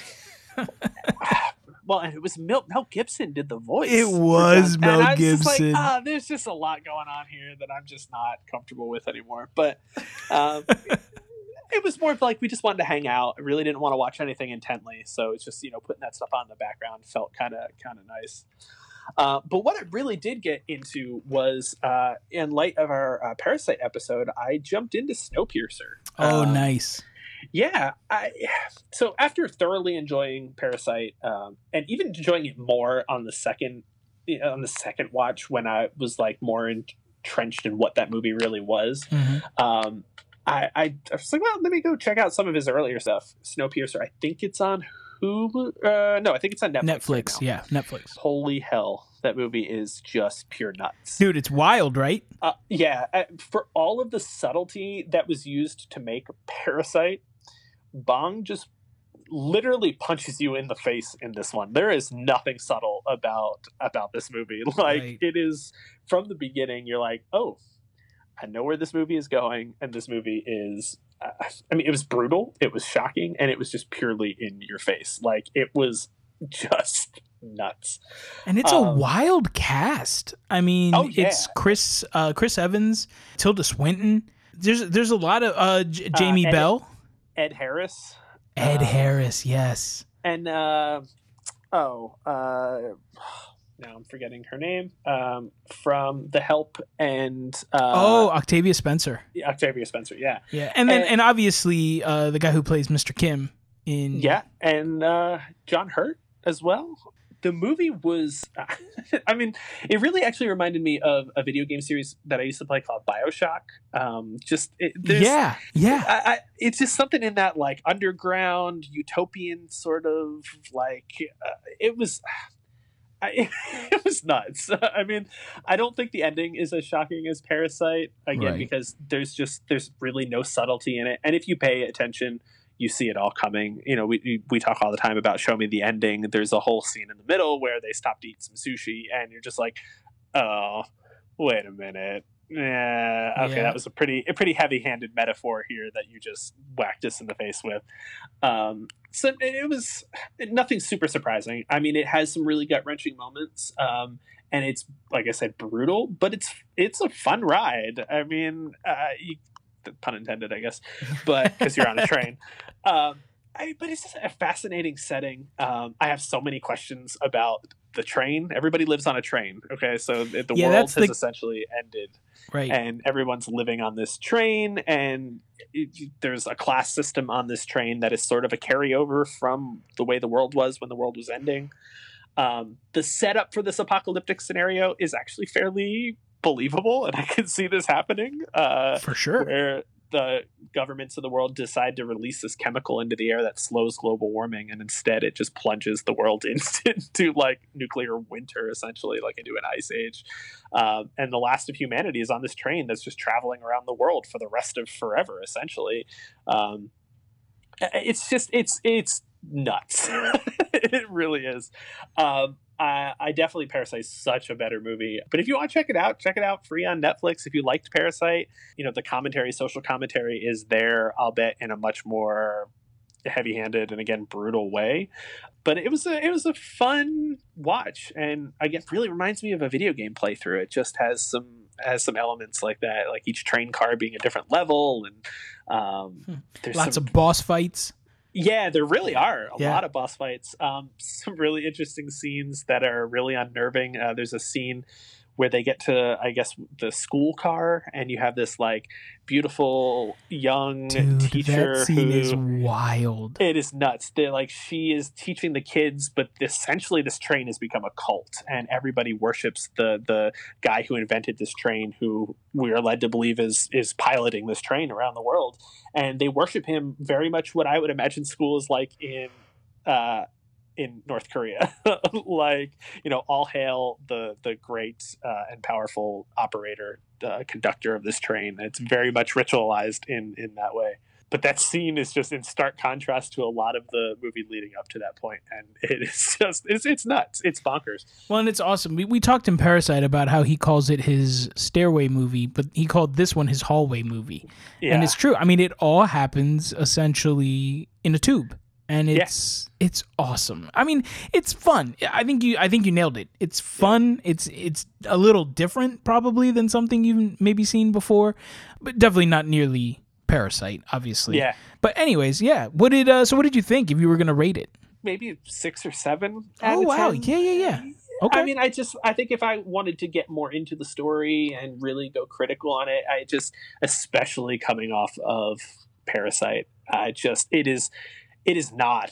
Speaker 2: well, and it was Mel, Mel Gibson did the voice.
Speaker 1: It was
Speaker 2: John-
Speaker 1: Mel
Speaker 2: and I was just like,
Speaker 1: Gibson.
Speaker 2: ah, there's just a lot going on here that I'm just not comfortable with anymore. But um, it was more of like we just wanted to hang out. I really didn't want to watch anything intently, so it's just you know putting that stuff on in the background felt kind of kind of nice. Uh, but what I really did get into was, uh, in light of our uh, Parasite episode, I jumped into Snowpiercer.
Speaker 1: oh,
Speaker 2: Um,
Speaker 1: nice.
Speaker 2: Yeah, I so after thoroughly enjoying Parasite, um, and even enjoying it more on the second on the second watch when I was like more entrenched in what that movie really was,
Speaker 1: Mhm.
Speaker 2: um, I, I I was like, well, let me go check out some of his earlier stuff. Snowpiercer, I think it's on Hulu. Uh, no, I think it's on Netflix.
Speaker 1: Netflix.
Speaker 2: now.
Speaker 1: yeah, Netflix.
Speaker 2: Holy hell, that movie is just pure nuts.
Speaker 1: Dude, it's wild, right?
Speaker 2: Uh, yeah, uh, for all of the subtlety that was used to make Parasite, Bong just literally punches you in the face in this one. There is nothing subtle about about this movie. Like
Speaker 1: Right.
Speaker 2: it is from the beginning. You're like, oh, I know where this movie is going, and this movie is. Uh, I mean, it was brutal. It was shocking, and it was just purely in your face. Like it was just nuts.
Speaker 1: And it's a
Speaker 2: Um,
Speaker 1: wild cast. I mean,
Speaker 2: Oh, yeah.
Speaker 1: it's Chris uh, Chris Evans, Tilda Swinton. There's there's a lot of uh, J- Jamie
Speaker 2: Ed-
Speaker 1: Bell,
Speaker 2: Ed Harris.
Speaker 1: Ed
Speaker 2: uh,
Speaker 1: Harris. Yes.
Speaker 2: and uh, oh, uh, now I'm forgetting her name um, from The Help and uh,
Speaker 1: oh, Octavia Spencer.
Speaker 2: Octavia Spencer. Yeah,
Speaker 1: Yeah, and then
Speaker 2: and-
Speaker 1: and obviously uh, the guy who plays Mr. Kim in
Speaker 2: yeah, and uh, John Hurt as well. The movie was, I mean, it really actually reminded me of a video game series that I used to play called Bioshock. Um, just it, there's,
Speaker 1: yeah, yeah.
Speaker 2: I, I, it's just something in that like underground utopian sort of like uh, it was I, it was nuts. I mean, I don't think the ending is as shocking as Parasite again
Speaker 1: Right.
Speaker 2: because there's just there's really no subtlety in it, and if you pay attention, you see it all coming. You know, we we- talk all the time about show me the ending. There's a whole scene in the middle where they stop to eat some sushi, and you're just like, oh, wait a minute. Yeah, okay,
Speaker 1: Yeah.
Speaker 2: that was a pretty a pretty heavy-handed metaphor here that you just whacked us in the face with. Um, so it was nothing super surprising. I mean, it has some really gut wrenching moments, um, and it's like I said, brutal, but it's it's a fun ride. I mean, uh, you, pun intended, I guess, but because you're on a train. Um, I, but it's just a fascinating setting. Um, I have so many questions about the train. Everybody lives on a train. Okay, so the
Speaker 1: Yeah,
Speaker 2: world has
Speaker 1: the-
Speaker 2: essentially ended
Speaker 1: Right.
Speaker 2: and everyone's living on this train and it, there's a class system on this train that is sort of a carryover from the way the world was when the world was ending um, the setup for this apocalyptic scenario is actually fairly believable and i can see this happening uh,
Speaker 1: For sure.
Speaker 2: where the governments of the world decide to release this chemical into the air that slows global warming and instead it just plunges the world into, like nuclear winter essentially like into an ice age. Um, and the last of humanity is on this train that's just traveling around the world for the rest of forever essentially. Um, it's just it's it's nuts. It really is. Um, I, I definitely Parasite's such a better movie. But if you want to check it out, check it out free on Netflix. If you liked Parasite, you know the commentary, social commentary is there. I'll bet in a much more heavy-handed and again brutal way. But it was a it was a fun watch, and I guess really reminds me of a video game playthrough. It just has some has some elements like that, like each train car being a different level, and um, there's
Speaker 1: Lots
Speaker 2: some
Speaker 1: of boss fights.
Speaker 2: Yeah, there really are a
Speaker 1: Yeah.
Speaker 2: lot of boss fights. Um, some really interesting scenes that are really unnerving. Uh, there's a scene where they get to, I guess, the school car, and you have this like beautiful young
Speaker 1: Dude,
Speaker 2: teacher
Speaker 1: that scene
Speaker 2: who
Speaker 1: is wild.
Speaker 2: it is nuts. They're like she is teaching the kids, but essentially this train has become a cult, and everybody worships the the guy who invented this train, who we are led to believe is is piloting this train around the world, and they worship him very much. What I would imagine school is like in. Uh, in North Korea, like you know, all hail the the great uh, and powerful operator, uh, conductor of this train. It's very much ritualized in in that way but that scene is just in stark contrast to a lot of the movie leading up to that point and it is just it's, it's nuts it's bonkers
Speaker 1: Well, and it's awesome. We, we talked in Parasite about how he calls it his stairway movie, but he called this one his hallway movie.
Speaker 2: yeah
Speaker 1: And it's true. I mean, it all happens essentially in a tube. And it's it's awesome. I mean, it's fun. I think you I think you nailed it. It's fun. It's it's a little different probably than something you've maybe seen before, but definitely not nearly Parasite, obviously.
Speaker 2: yeah
Speaker 1: But anyways, yeah. What did uh so what did you think if you were going to rate it?
Speaker 2: maybe six or seven
Speaker 1: Oh wow.
Speaker 2: 10.
Speaker 1: Yeah, yeah, yeah. Okay.
Speaker 2: I mean, I just I think if I wanted to get more into the story and really go critical on it, I just especially coming off of Parasite, I just it is it is not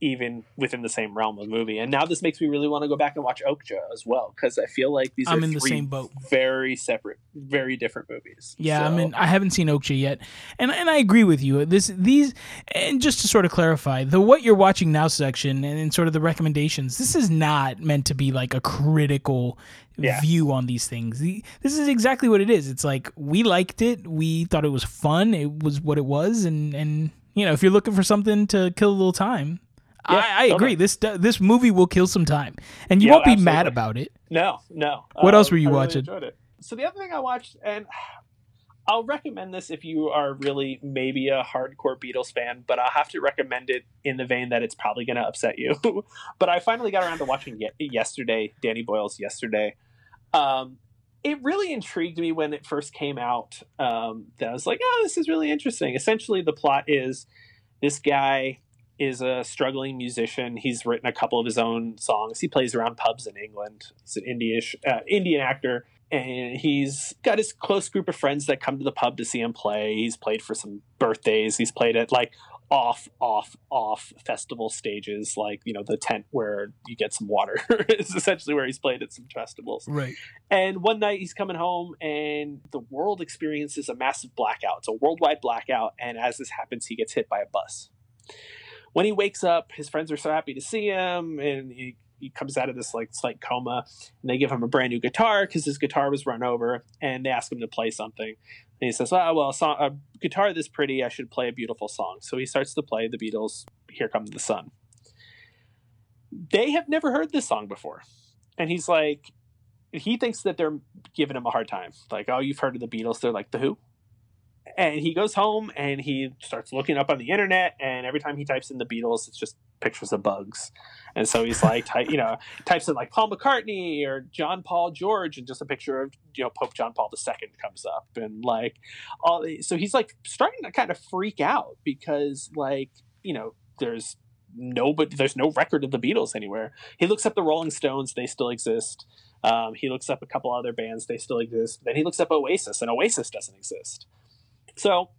Speaker 2: even within the same realm of movie. And now this makes me really want to go back and watch Okja as well because I feel like these
Speaker 1: I'm
Speaker 2: are
Speaker 1: in the same boat.
Speaker 2: very separate, very different movies.
Speaker 1: Yeah, I mean, I haven't seen Okja yet, and and I agree with you. This these and just to sort of clarify, the what you're watching now section and, and sort of the recommendations. This is not meant to be like a critical
Speaker 2: Yeah.
Speaker 1: view on these things. The- This is exactly what it is. It's like we liked it, we thought it was fun, it was what it was, and and you know, if you're looking for something to kill a little time.
Speaker 2: Yeah,
Speaker 1: I, I agree. This this movie will kill some time, and you
Speaker 2: Yeah,
Speaker 1: won't be mad about it.
Speaker 2: No, no.
Speaker 1: What else were you
Speaker 2: I really
Speaker 1: watching?
Speaker 2: it. So the other thing I watched, and I'll recommend this if you are really maybe a hardcore Beatles fan, but I'll have to recommend it in the vein that it's probably going to upset you. but I finally got around to watching yesterday, Danny Boyle's Yesterday. Um, it really intrigued me when it first came out. Um, that I was like, oh, this is really interesting. Essentially, the plot is this guy is a struggling musician. He's written a couple of his own songs. He plays around pubs in England. He's an Indian uh, Indian actor, and he's got his close group of friends that come to the pub to see him play. He's played for some birthdays. He's played at like off, off, off festival stages, like you know the tent where you get some water is essentially where he's played at some festivals.
Speaker 1: Right.
Speaker 2: And one night he's coming home, and the world experiences a massive blackout. It's a worldwide blackout, and as this happens, he gets hit by a bus. when he wakes up, his friends are so happy to see him, and he, he comes out of this like slight coma, and they give him a brand new guitar because his guitar was run over, and they ask him to play something. And he says, "Oh well, a, song, a guitar this pretty, I should play a beautiful song." So he starts to play the Beatles' "Here Comes the Sun." They have never heard this song before, and he's like, he thinks that they're giving him a hard time. Like, "Oh, you've heard of the Beatles?" They're like, "The Who?" and he goes home and he starts looking up on the internet and every time he types in the beatles it's just pictures of bugs. And so he's like ty- you know types in like paul mccartney or john paul george and just a picture of you know pope john paul ii comes up. And like all so he's like starting to kind of freak out because like you know there's no but there's no record of the beatles anywhere. He looks up the rolling stones they still exist. Um, he looks up a couple other bands they still exist. Then he looks up oasis and oasis doesn't exist. So,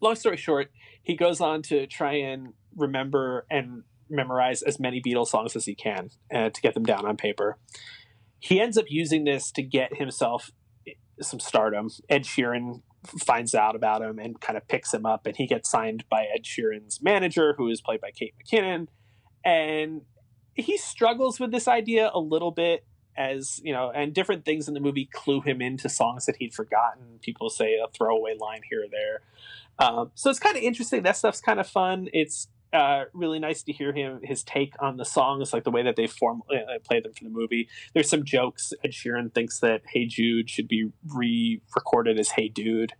Speaker 2: long story short, he goes on to try and remember and memorize as many Beatles songs as he can uh, to get them down on paper. He ends up using this to get himself some stardom. Ed Sheeran finds out about him and kind of picks him up, and he gets signed by Ed Sheeran's manager, who is played by Kate McKinnon. And he struggles with this idea a little bit as you know, and different things in the movie clue him into songs that he'd forgotten. People say a throwaway line here or there. Um, so it's kind of interesting. That stuff's kind of fun. It's uh, really nice to hear him his take on the songs, like the way that they form uh, play them for the movie. There's some jokes. Ed Sheeran thinks that "Hey Jude" should be re-recorded as "Hey Dude."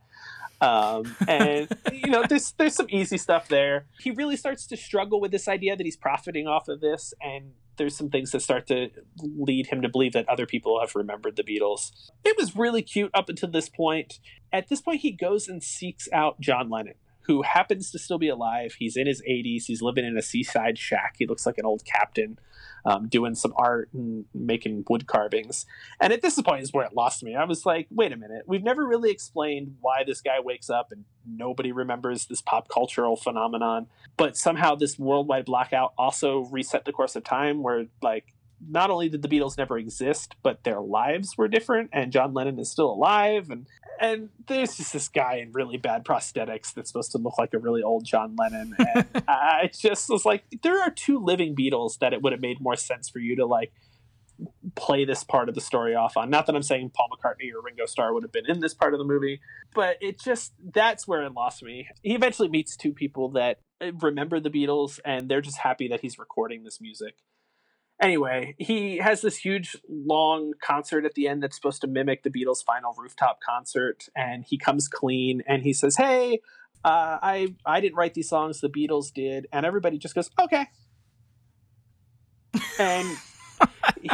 Speaker 2: Um, and you know, there's there's some easy stuff there. He really starts to struggle with this idea that he's profiting off of this, and there's some things that start to lead him to believe that other people have remembered the Beatles. It was really cute up until this point. At this point, he goes and seeks out John Lennon, who happens to still be alive. He's in his 80s. He's living in a seaside shack. He looks like an old captain um, doing some art and making wood carvings. And at this point is where it lost me. I was like, wait a minute, we've never really explained why this guy wakes up and nobody remembers this pop cultural phenomenon. But somehow this worldwide blackout also reset the course of time where like not only did the Beatles never exist, but their lives were different, and John Lennon is still alive, and and there's just this guy in really bad prosthetics that's supposed to look like a really old John Lennon, and I just was like, there are two living Beatles that it would have made more sense for you to like play this part of the story off on. Not that I'm saying Paul McCartney or Ringo Starr would have been in this part of the movie, but it just that's where it lost me. He eventually meets two people that remember the Beatles, and they're just happy that he's recording this music anyway, he has this huge long concert at the end that's supposed to mimic the Beatles' final rooftop concert, and he comes clean and he says, "Hey, uh, I I didn't write these songs, the Beatles did," and everybody just goes, "Okay," and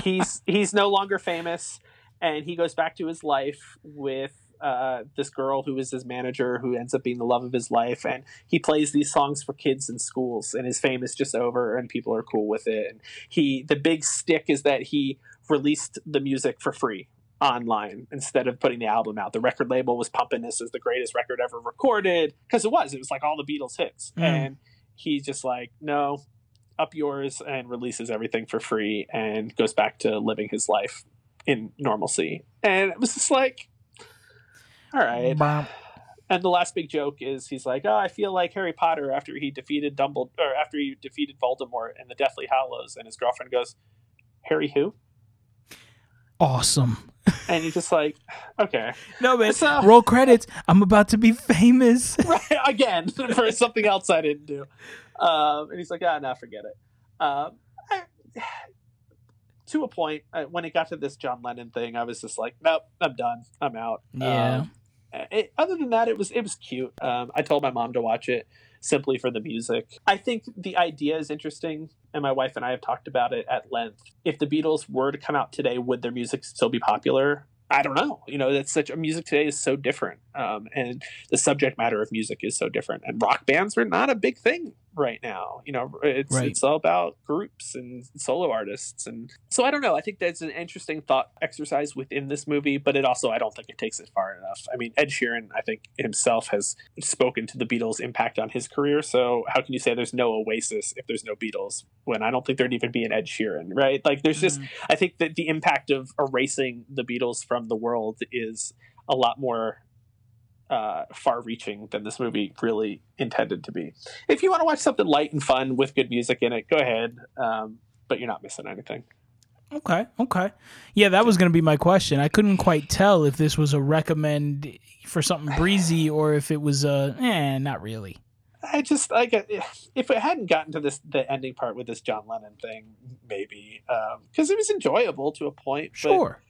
Speaker 2: he's he's no longer famous, and he goes back to his life with uh, this girl who is his manager who ends up being the love of his life and he plays these songs for kids in schools and his fame is just over and people are cool with it. And he the big stick is that he released the music for free online instead of putting the album out. The record label was pumping this as the greatest record ever recorded because it was it was like all the beatles hits. Mm. and he's just like no up yours and releases everything for free and goes back to living his life in normalcy. And it was just like all right. And the last big joke is he's like, "Oh, I feel like Harry Potter after he defeated Dumbledore, or after he defeated Voldemort in the Deathly Hallows." And his girlfriend goes, "Harry who?"
Speaker 1: Awesome.
Speaker 2: And he's just like, "Okay."
Speaker 1: No, man. So, roll credits. I'm about to be famous.
Speaker 2: right again for something else I didn't do. Um, and he's like, "Ah, now forget it." Um, I, to a point, uh, when it got to this John Lennon thing, I was just like, "Nope, I'm done. I'm out."
Speaker 1: Yeah.
Speaker 2: Um, it, other than that, it was it was cute. Um, I told my mom to watch it simply for the music. I think the idea is interesting, and my wife and I have talked about it at length. If the Beatles were to come out today, would their music still be popular? I don't know. You know, that's such a music today is so different, um, and the subject matter of music is so different. And rock bands are not a big thing right now. You know, it's right. it's all about groups and solo artists, and so I don't know. I think that's an interesting thought exercise within this movie, but it also I don't think it takes it far enough. I mean, Ed Sheeran, I think himself has spoken to the Beatles' impact on his career. So how can you say there's no Oasis if there's no Beatles? When I don't think there'd even be an Ed Sheeran, right? Like, there's just mm-hmm. I think that the impact of erasing the Beatles from the world is a lot more uh, far-reaching than this movie really intended to be. If you want to watch something light and fun with good music in it, go ahead. Um, but you're not missing anything.
Speaker 1: Okay, okay. Yeah, that was going to be my question. I couldn't quite tell if this was a recommend for something breezy or if it was a eh, not really.
Speaker 2: I just like if it hadn't gotten to this the ending part with this John Lennon thing, maybe because um, it was enjoyable to a point.
Speaker 1: Sure.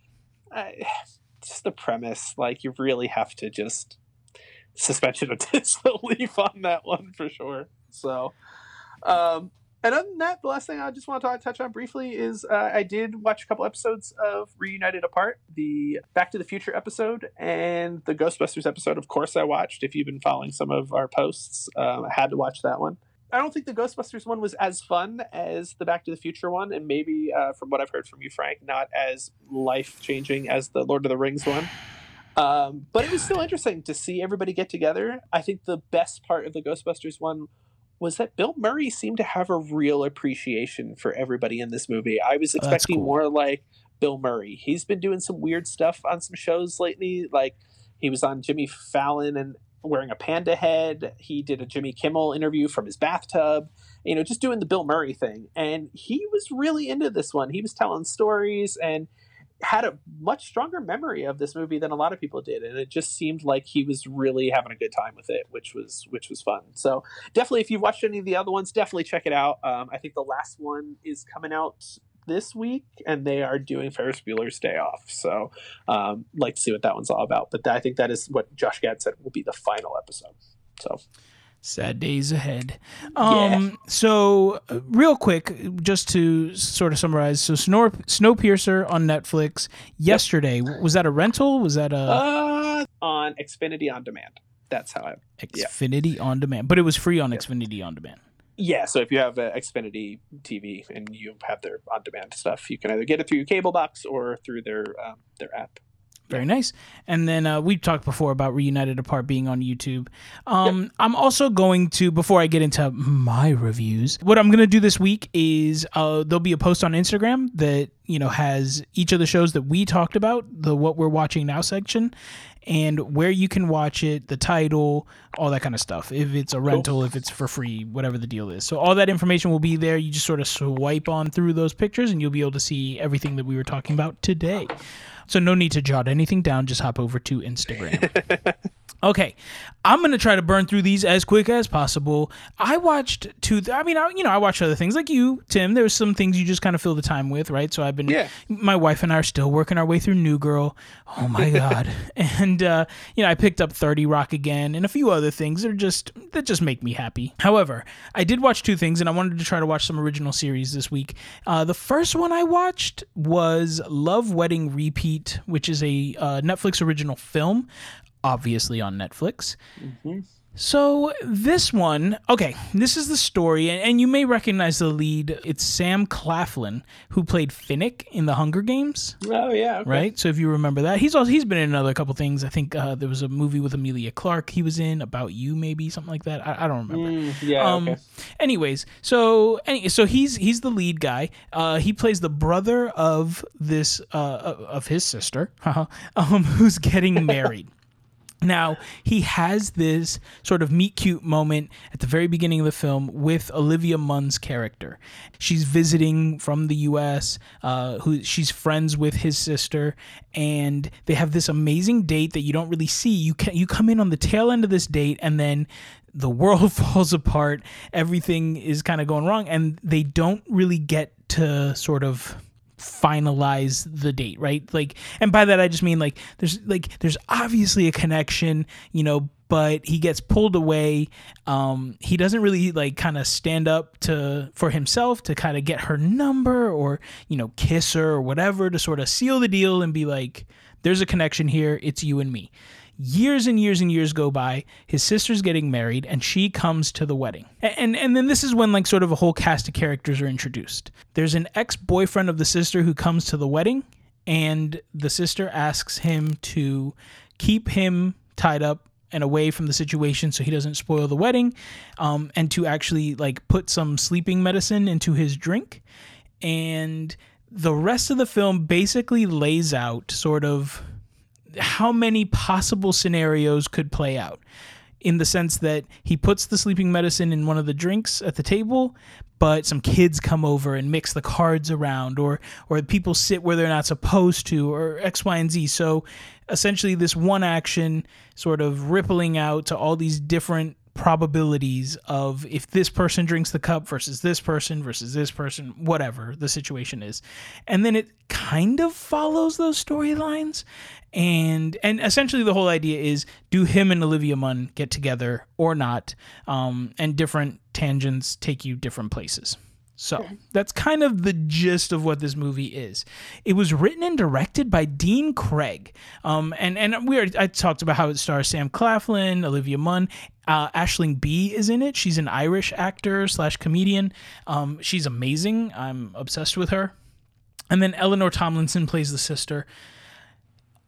Speaker 2: I, just the premise, like you really have to just suspension of disbelief on that one for sure. So, um, and other than that, the last thing I just want to touch on briefly is uh, I did watch a couple episodes of Reunited Apart, the Back to the Future episode, and the Ghostbusters episode. Of course, I watched. If you've been following some of our posts, um, I had to watch that one. I don't think the Ghostbusters one was as fun as the Back to the Future one, and maybe uh, from what I've heard from you, Franc, not as life changing as the Lord of the Rings one. Um, but it was still interesting to see everybody get together. I think the best part of the Ghostbusters one was that Bill Murray seemed to have a real appreciation for everybody in this movie. I was expecting cool. more like Bill Murray. He's been doing some weird stuff on some shows lately. Like he was on Jimmy Fallon and wearing a panda head. He did a Jimmy Kimmel interview from his bathtub, you know, just doing the Bill Murray thing. And he was really into this one. He was telling stories and had a much stronger memory of this movie than a lot of people did and it just seemed like he was really having a good time with it which was which was fun. So definitely if you've watched any of the other ones definitely check it out. Um, i think the last one is coming out this week and they are doing ferris bueller's day off. So um, like to see what that one's all about. But i think that is what josh gad said will be the final episode. So
Speaker 1: Sad days ahead. Um, yeah. So, uh, real quick, just to sort of summarize, so Snor- Snowpiercer on Netflix yesterday. Was that a rental? Was that a
Speaker 2: uh, on Xfinity on demand? That's how I
Speaker 1: Xfinity yeah. on demand, but it was free on yeah. Xfinity on demand.
Speaker 2: Yeah, so if you have a Xfinity TV and you have their on demand stuff, you can either get it through your cable box or through their um, their app.
Speaker 1: Very nice. And then uh, we talked before about Reunited Apart being on YouTube. Um, yep. I'm also going to, before I get into my reviews, what I'm going to do this week is uh, there'll be a post on Instagram that you know has each of the shows that we talked about, the what we're watching now section, and where you can watch it, the title, all that kind of stuff. If it's a rental, if it's for free, whatever the deal is. So all that information will be there. You just sort of swipe on through those pictures, and you'll be able to see everything that we were talking about today. So no need to jot anything down. Just hop over to Instagram. Okay, I'm gonna try to burn through these as quick as possible. I watched two. Th- I mean, I, you know, I watched other things like you, Tim. There's some things you just kind of fill the time with, right? So I've been.
Speaker 2: Yeah.
Speaker 1: My wife and I are still working our way through New Girl. Oh my god! and uh, you know, I picked up 30 Rock again and a few other things that are just that just make me happy. However, I did watch two things, and I wanted to try to watch some original series this week. Uh, the first one I watched was Love Wedding Repeat, which is a uh, Netflix original film obviously on Netflix. Mm-hmm. So this one, okay, this is the story, and, and, you may recognize the lead. It's Sam Claflin who played Finnick in the Hunger Games.
Speaker 2: Oh yeah, okay.
Speaker 1: right. So if you remember that, he's also he's been in another couple things. I think uh, there was a movie with Emilia Clarke he was in about you, maybe something like that. I, I don't remember.
Speaker 2: Mm, yeah. Um, okay.
Speaker 1: Anyways, so any, so he's he's the lead guy. Uh, he plays the brother of this uh, of his sister, um, who's getting married. Now, he has this sort of meet cute moment at the very beginning of the film with Olivia Munn's character. She's visiting from the US, uh, who she's friends with his sister, and they have this amazing date that you don't really see. You can, you come in on the tail end of this date, and then the world falls apart, everything is kind of going wrong, and they don't really get to sort of finalize the date, right? Like, and by that I just mean like there's like there's obviously a connection, you know, but he gets pulled away. Um, he doesn't really like kind of stand up to for himself to kind of get her number or you know kiss her or whatever to sort of seal the deal and be like, there's a connection here. It's you and me years and years and years go by. His sister's getting married, and she comes to the wedding. And and then this is when like sort of a whole cast of characters are introduced. There's an ex boyfriend of the sister who comes to the wedding, and the sister asks him to keep him tied up and away from the situation so he doesn't spoil the wedding, um, and to actually like put some sleeping medicine into his drink, and the rest of the film basically lays out sort of how many possible scenarios could play out in the sense that he puts the sleeping medicine in one of the drinks at the table but some kids come over and mix the cards around or or people sit where they're not supposed to or x y and z so essentially this one action sort of rippling out to all these different probabilities of if this person drinks the cup versus this person versus this person, whatever the situation is. And then it kind of follows those storylines. And and essentially the whole idea is do him and Olivia Munn get together or not? Um, and different tangents take you different places. So that's kind of the gist of what this movie is. It was written and directed by Dean Craig, um, and and we already, I talked about how it stars Sam Claflin, Olivia Munn, uh, Aisling Bea is in it. She's an Irish actor slash comedian. Um, she's amazing. I'm obsessed with her. And then Eleanor Tomlinson plays the sister.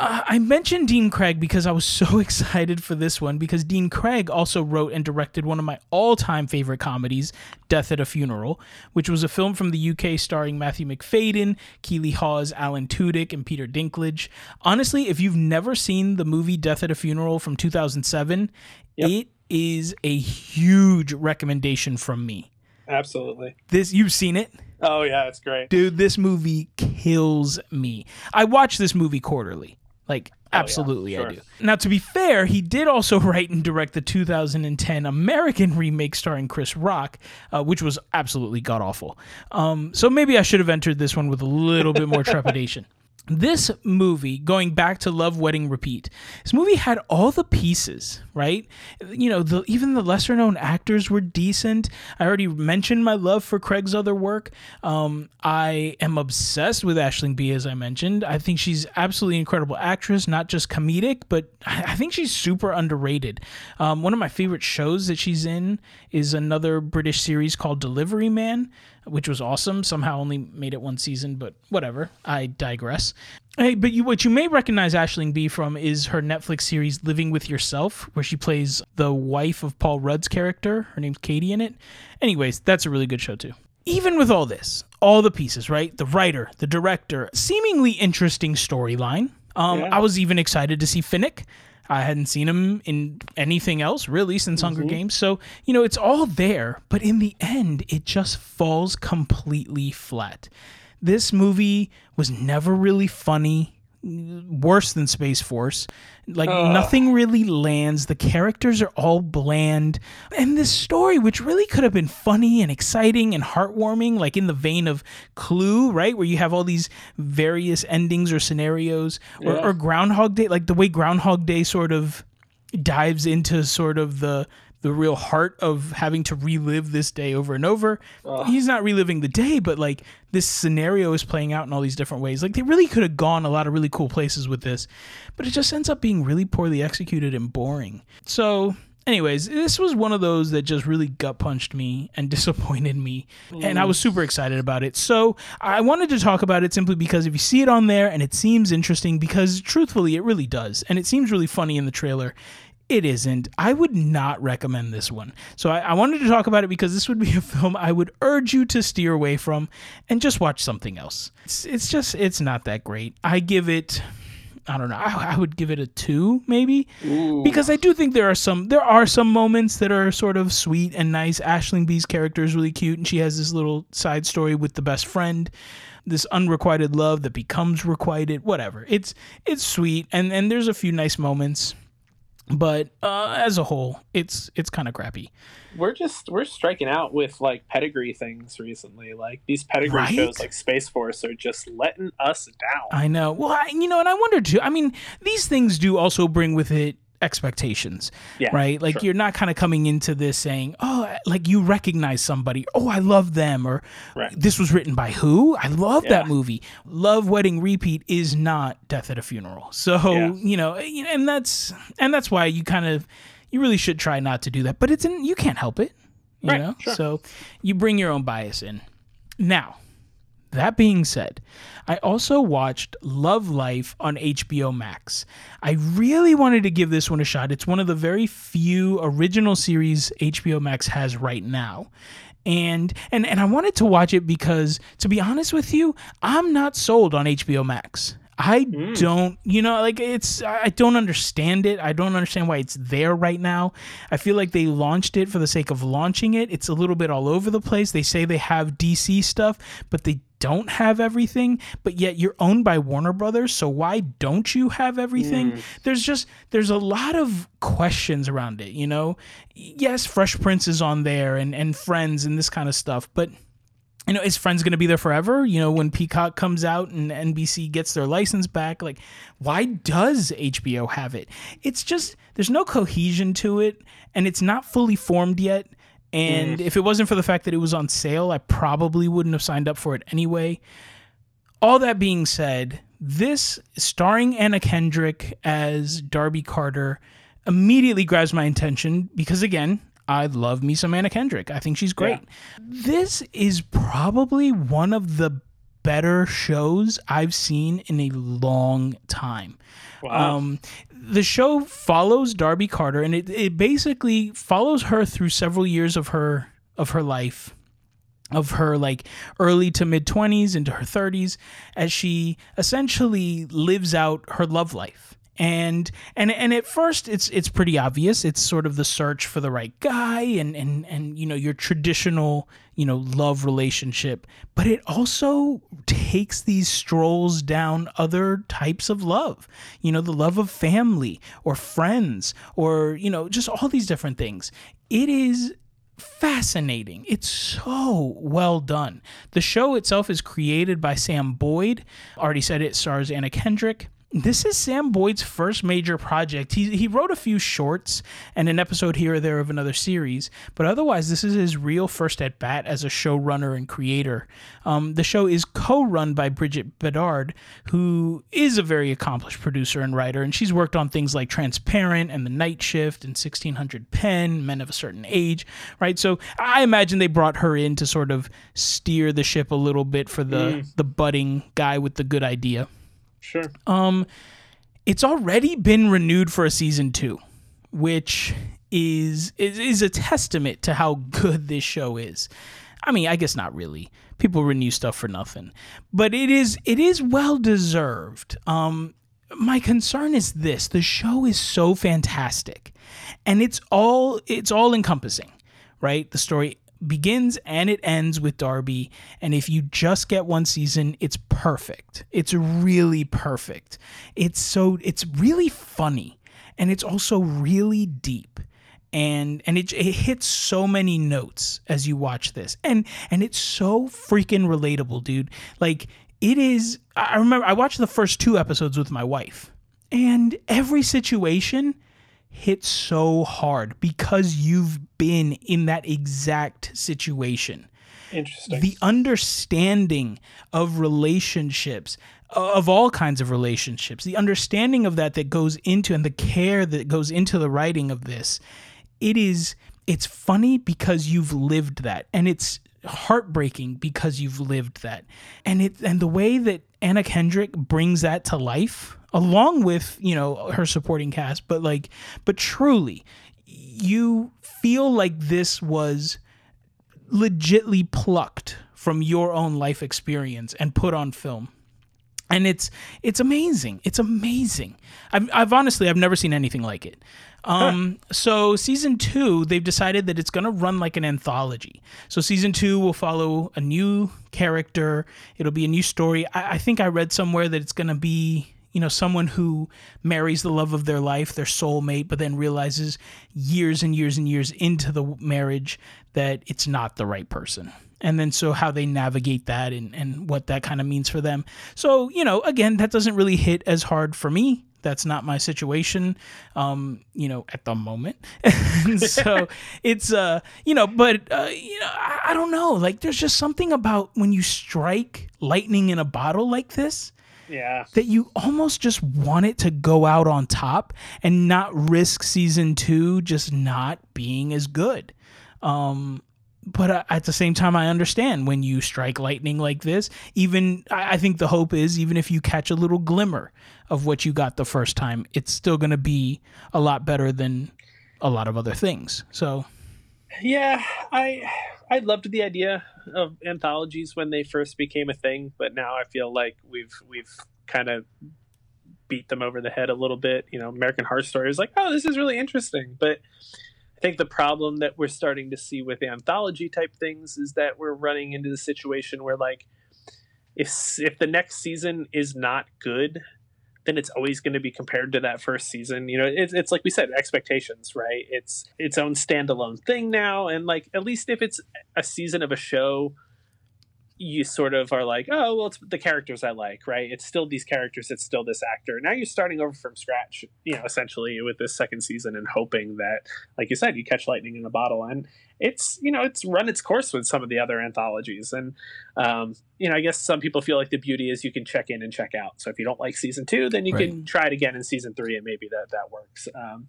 Speaker 1: Uh, I mentioned Dean Craig because I was so excited for this one because Dean Craig also wrote and directed one of my all time favorite comedies, Death at a Funeral, which was a film from the UK starring Matthew Macfadyen, Keeley Hawes, Alan Tudyk, and Peter Dinklage. Honestly, if you've never seen the movie Death at a Funeral from 2007, yep. it is a huge recommendation from me.
Speaker 2: Absolutely.
Speaker 1: This you've seen it?
Speaker 2: Oh yeah, it's great.
Speaker 1: Dude, this movie kills me. I watch this movie quarterly. Like absolutely oh, yeah, sure. I do. Now to be fair, he did also write and direct the 2010 American remake starring Chris Rock, uh, which was absolutely god awful. Um, so maybe I should have entered this one with a little bit more trepidation this movie going back to love wedding repeat this movie had all the pieces right? You know the, even the lesser known actors were decent. I already mentioned my love for craig's other work. Um, i am obsessed with Aisling Bea as i mentioned. I think she's absolutely incredible actress not just comedic but i think she's super underrated. Um, one of my favorite shows that she's in is another british series called delivery man which was awesome. Somehow only made it one season, but whatever. I digress. Hey, but you, what you may recognize Aisling Bea from is her Netflix series Living with Yourself, where she plays the wife of Paul Rudd's character. Her name's Katie in it. Anyways, that's a really good show too. Even with all this, all the pieces, right? The writer, the director, seemingly interesting storyline. Um, yeah. I was even excited to see Finnick. I hadn't seen him in anything else really since mm-hmm. Hunger Games. So, you know, it's all there, but in the end, it just falls completely flat. This movie was never really funny worse than Space Force. Like nothing really lands. The characters are all bland. And this story, which really could have been funny and exciting and heartwarming, like in the vein of Clue, right? Where you have all these various endings or scenarios, yeah. or, or Groundhog Day, like the way Groundhog Day sort of dives into sort of the the real heart of having to relive this day over and over. Ugh. He's not reliving the day, but like this scenario is playing out in all these different ways. Like they really could have gone a lot of really cool places with this, but it just ends up being really poorly executed and boring. So, anyways, this was one of those that just really gut punched me and disappointed me. Mm. And I was super excited about it. So, I wanted to talk about it simply because if you see it on there and it seems interesting, because truthfully, it really does. And it seems really funny in the trailer it isn't. I would not recommend this one. So I, I, wanted to talk about it because this would be a film I would urge you to steer away from and just watch something else. It's, it's just, it's not that great. I give it. I don't know. I, I would give it a two, maybe, Ooh. because I do think there are some there are some moments that are sort of sweet and nice. Aisling Bea's character is really cute, and she has this little side story with the best friend this unrequited love that becomes requited whatever it's it's sweet and and there's a few nice moments but uh, as a whole, it's it's kind of crappy.
Speaker 2: We're just we're striking out with like pedigree things recently. Like these pedigree right? shows, like Space Force, are just letting us down.
Speaker 1: I know. Well, I, you know, and I wonder too. I mean, these things do also bring with it expectations yeah, right like sure. you're not kind of coming into this saying oh like you recognize somebody oh i love them or right. this was written by who i love yeah. that movie love wedding repeat is not death at a funeral so yeah. Eh, you know and that's and that's why you kind of you really should try not to do that but it's in you can't help it you right, know sure. so you bring your own bias in now that being said, I also watched Love Life on HBO Max. I really wanted to give this one a shot. It's one of the very few original series HBO Max has right now. And and and I wanted to watch it because to be honest with you, I'm not sold on HBO Max. I mm. don't, you know, like it's, I don't understand it. I don't understand why it's there right now. I feel like they launched it for the sake of launching it. It's a little bit all over the place. They say they have DC stuff, but they don't have everything, but yet you're owned by Warner Brothers, so why don't you have everything? Mm. There's just there's a lot of questions around it, you know. Yes, Fresh Prince is on there and and Friends and this kind of stuff, but you know, is Friends going to be there forever? You know, when Peacock comes out and NBC gets their license back, like, why does HBO have it? It's just, there's no cohesion to it, and it's not fully formed yet. And mm. if it wasn't for the fact that it was on sale, I probably wouldn't have signed up for it anyway. All that being said, this starring Anna Kendrick as Darby Carter immediately grabs my attention because, again, I love me some Anna Kendrick. I think she's great. Yeah. This is probably one of the better shows I've seen in a long time. Wow. Um, the show follows Darby Carter, and it, it basically follows her through several years of her of her life of her like early to mid 20s into her 30s as she essentially lives out her love life and and and at first it's it's pretty obvious it's sort of the search for the right guy and and and you know your traditional you know love relationship but it also takes these strolls down other types of love you know the love of family or friends or you know just all these different things it is fascinating. It's so well done. The show itself is created by Sam Boyd. Already said it stars Anna Kendrick this is Sam Boyd's first major project. He, he wrote a few shorts and an episode here or there of another series, but otherwise, this is his real first at bat as a showrunner and creator. Um, the show is co run by Bridget Bedard, who is a very accomplished producer and writer, and she's worked on things like Transparent and The Night Shift and 1600 Penn, Men of a Certain Age, right? So I imagine they brought her in to sort of steer the ship a little bit for the, mm. the budding guy with the good idea.
Speaker 2: Sure.
Speaker 1: Um, it's already been renewed for a season two, which is is, is a testament to how good this show is. I mean, I guess not really. People renew stuff for nothing, but it is it is well deserved. Um, my concern is this: the show is so fantastic, and it's all it's all encompassing, right? The story begins and it ends with Darby. And if you just get one season, it's perfect. It's really perfect. It's so it's really funny and it's also really deep. And and it, it hits so many notes as you watch this. And and it's so freaking relatable, dude. Like it is I remember I watched the first two episodes with my wife. And every situation hit so hard because you've been in that exact situation.
Speaker 2: Interesting.
Speaker 1: The understanding of relationships, of all kinds of relationships, the understanding of that that goes into and the care that goes into the writing of this, it is it's funny because you've lived that and it's heartbreaking because you've lived that. And it and the way that Anna Kendrick brings that to life along with you know her supporting cast but like but truly you feel like this was legitly plucked from your own life experience and put on film. And it's it's amazing. It's amazing. I've, I've honestly i've never seen anything like it. Um, so season two they've decided that it's going to run like an anthology. So season two will follow a new character. It'll be a new story. I, I think i read somewhere that it's going to be you know, someone who marries the love of their life, their soulmate, but then realizes years and years and years into the marriage that it's not the right person. And then so how they navigate that and, and what that kind of means for them. So, you know, again, that doesn't really hit as hard for me. That's not my situation, um, you know, at the moment. so it's, uh, you know, but, uh, you know, I, I don't know. Like, there's just something about when you strike lightning in a bottle like this
Speaker 2: yeah.
Speaker 1: That you almost just want it to go out on top and not risk season two just not being as good. Um, but uh, at the same time, I understand when you strike lightning like this. Even I think the hope is even if you catch a little glimmer of what you got the first time, it's still going to be a lot better than a lot of other things. So,
Speaker 2: yeah, I I loved the idea of anthologies when they first became a thing, but now I feel like we've we've kind of beat them over the head a little bit. You know, American Horror Story was like, oh, this is really interesting, but I think the problem that we're starting to see with anthology type things is that we're running into the situation where like if if the next season is not good, then it's always going to be compared to that first season. You know, it's, it's like we said, expectations, right? It's its own standalone thing now, and like at least if it's a season of a show you sort of are like, oh, well, it's the characters I like, right? It's still these characters, it's still this actor. Now you're starting over from scratch, you know, essentially with this second season and hoping that, like you said, you catch lightning in a bottle. And it's, you know, it's run its course with some of the other anthologies. And, um, you know, I guess some people feel like the beauty is you can check in and check out. So if you don't like season two, then you right. can try it again in season three and maybe that, that works. Um,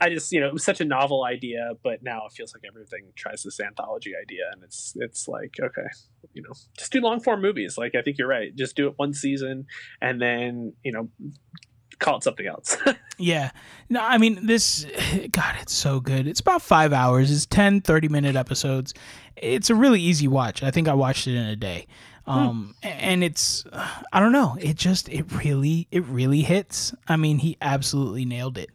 Speaker 2: I just, you know, it was such a novel idea, but now it feels like everything tries this anthology idea. And it's, it's like, okay, you know, just do long form movies. Like I think you're right. Just do it one season and then you know call it something else.
Speaker 1: yeah. No, I mean this god, it's so good. It's about 5 hours. It's 10 30 minute episodes. It's a really easy watch. I think I watched it in a day. Hmm. Um and it's I don't know, it just it really it really hits. I mean, he absolutely nailed it.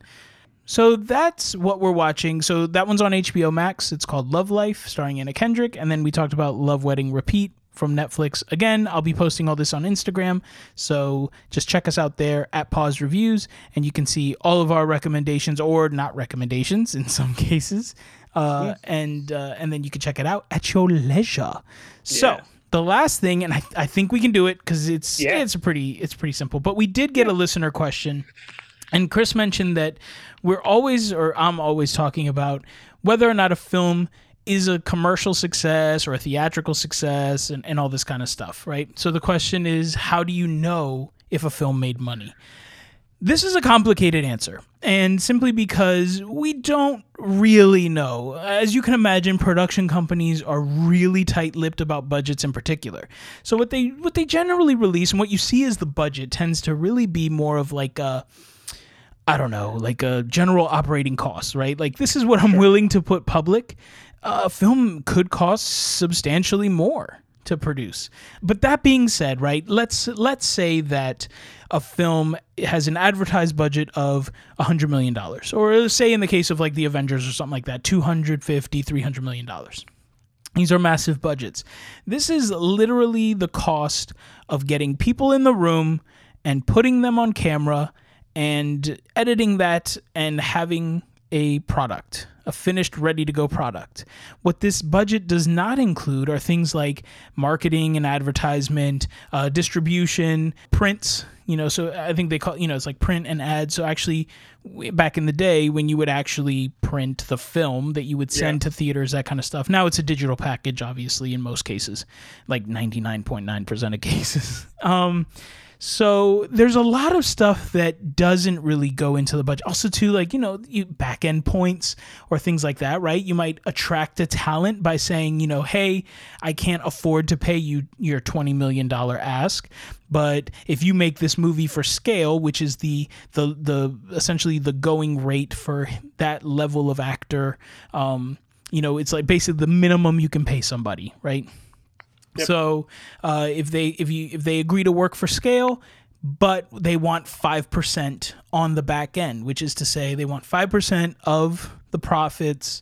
Speaker 1: So that's what we're watching. So that one's on HBO Max. It's called Love Life, starring Anna Kendrick. And then we talked about Love Wedding Repeat from Netflix. Again, I'll be posting all this on Instagram. So just check us out there at Paused Reviews, and you can see all of our recommendations or not recommendations in some cases. Uh, yeah. and uh, and then you can check it out at your leisure. So the last thing, and I, I think we can do it because it's yeah. it's pretty it's pretty simple. But we did get a listener question and Chris mentioned that we're always, or I'm always talking about whether or not a film is a commercial success or a theatrical success and, and all this kind of stuff, right? So the question is, how do you know if a film made money? This is a complicated answer, and simply because we don't really know. As you can imagine, production companies are really tight-lipped about budgets in particular. So what they what they generally release and what you see is the budget tends to really be more of like a I don't know, like a general operating cost, right? Like this is what I'm willing to put public. A film could cost substantially more to produce. But that being said, right? Let's let's say that a film has an advertised budget of 100 million dollars or say in the case of like the Avengers or something like that, 250 300 million dollars. These are massive budgets. This is literally the cost of getting people in the room and putting them on camera and editing that and having a product, a finished, ready to go product. What this budget does not include are things like marketing and advertisement, uh, distribution, prints. You know, so I think they call you know it's like print and ads. So actually, back in the day when you would actually print the film that you would send yeah. to theaters, that kind of stuff. Now it's a digital package, obviously, in most cases, like ninety nine point nine percent of cases. Um, so there's a lot of stuff that doesn't really go into the budget. Also, too, like you know, you back end points or things like that, right? You might attract a talent by saying, you know, hey, I can't afford to pay you your twenty million dollar ask, but if you make this movie for scale, which is the the the essentially the going rate for that level of actor, um, you know, it's like basically the minimum you can pay somebody, right? Yep. So uh, if they if you if they agree to work for scale, but they want five percent on the back end, which is to say they want five percent of the profits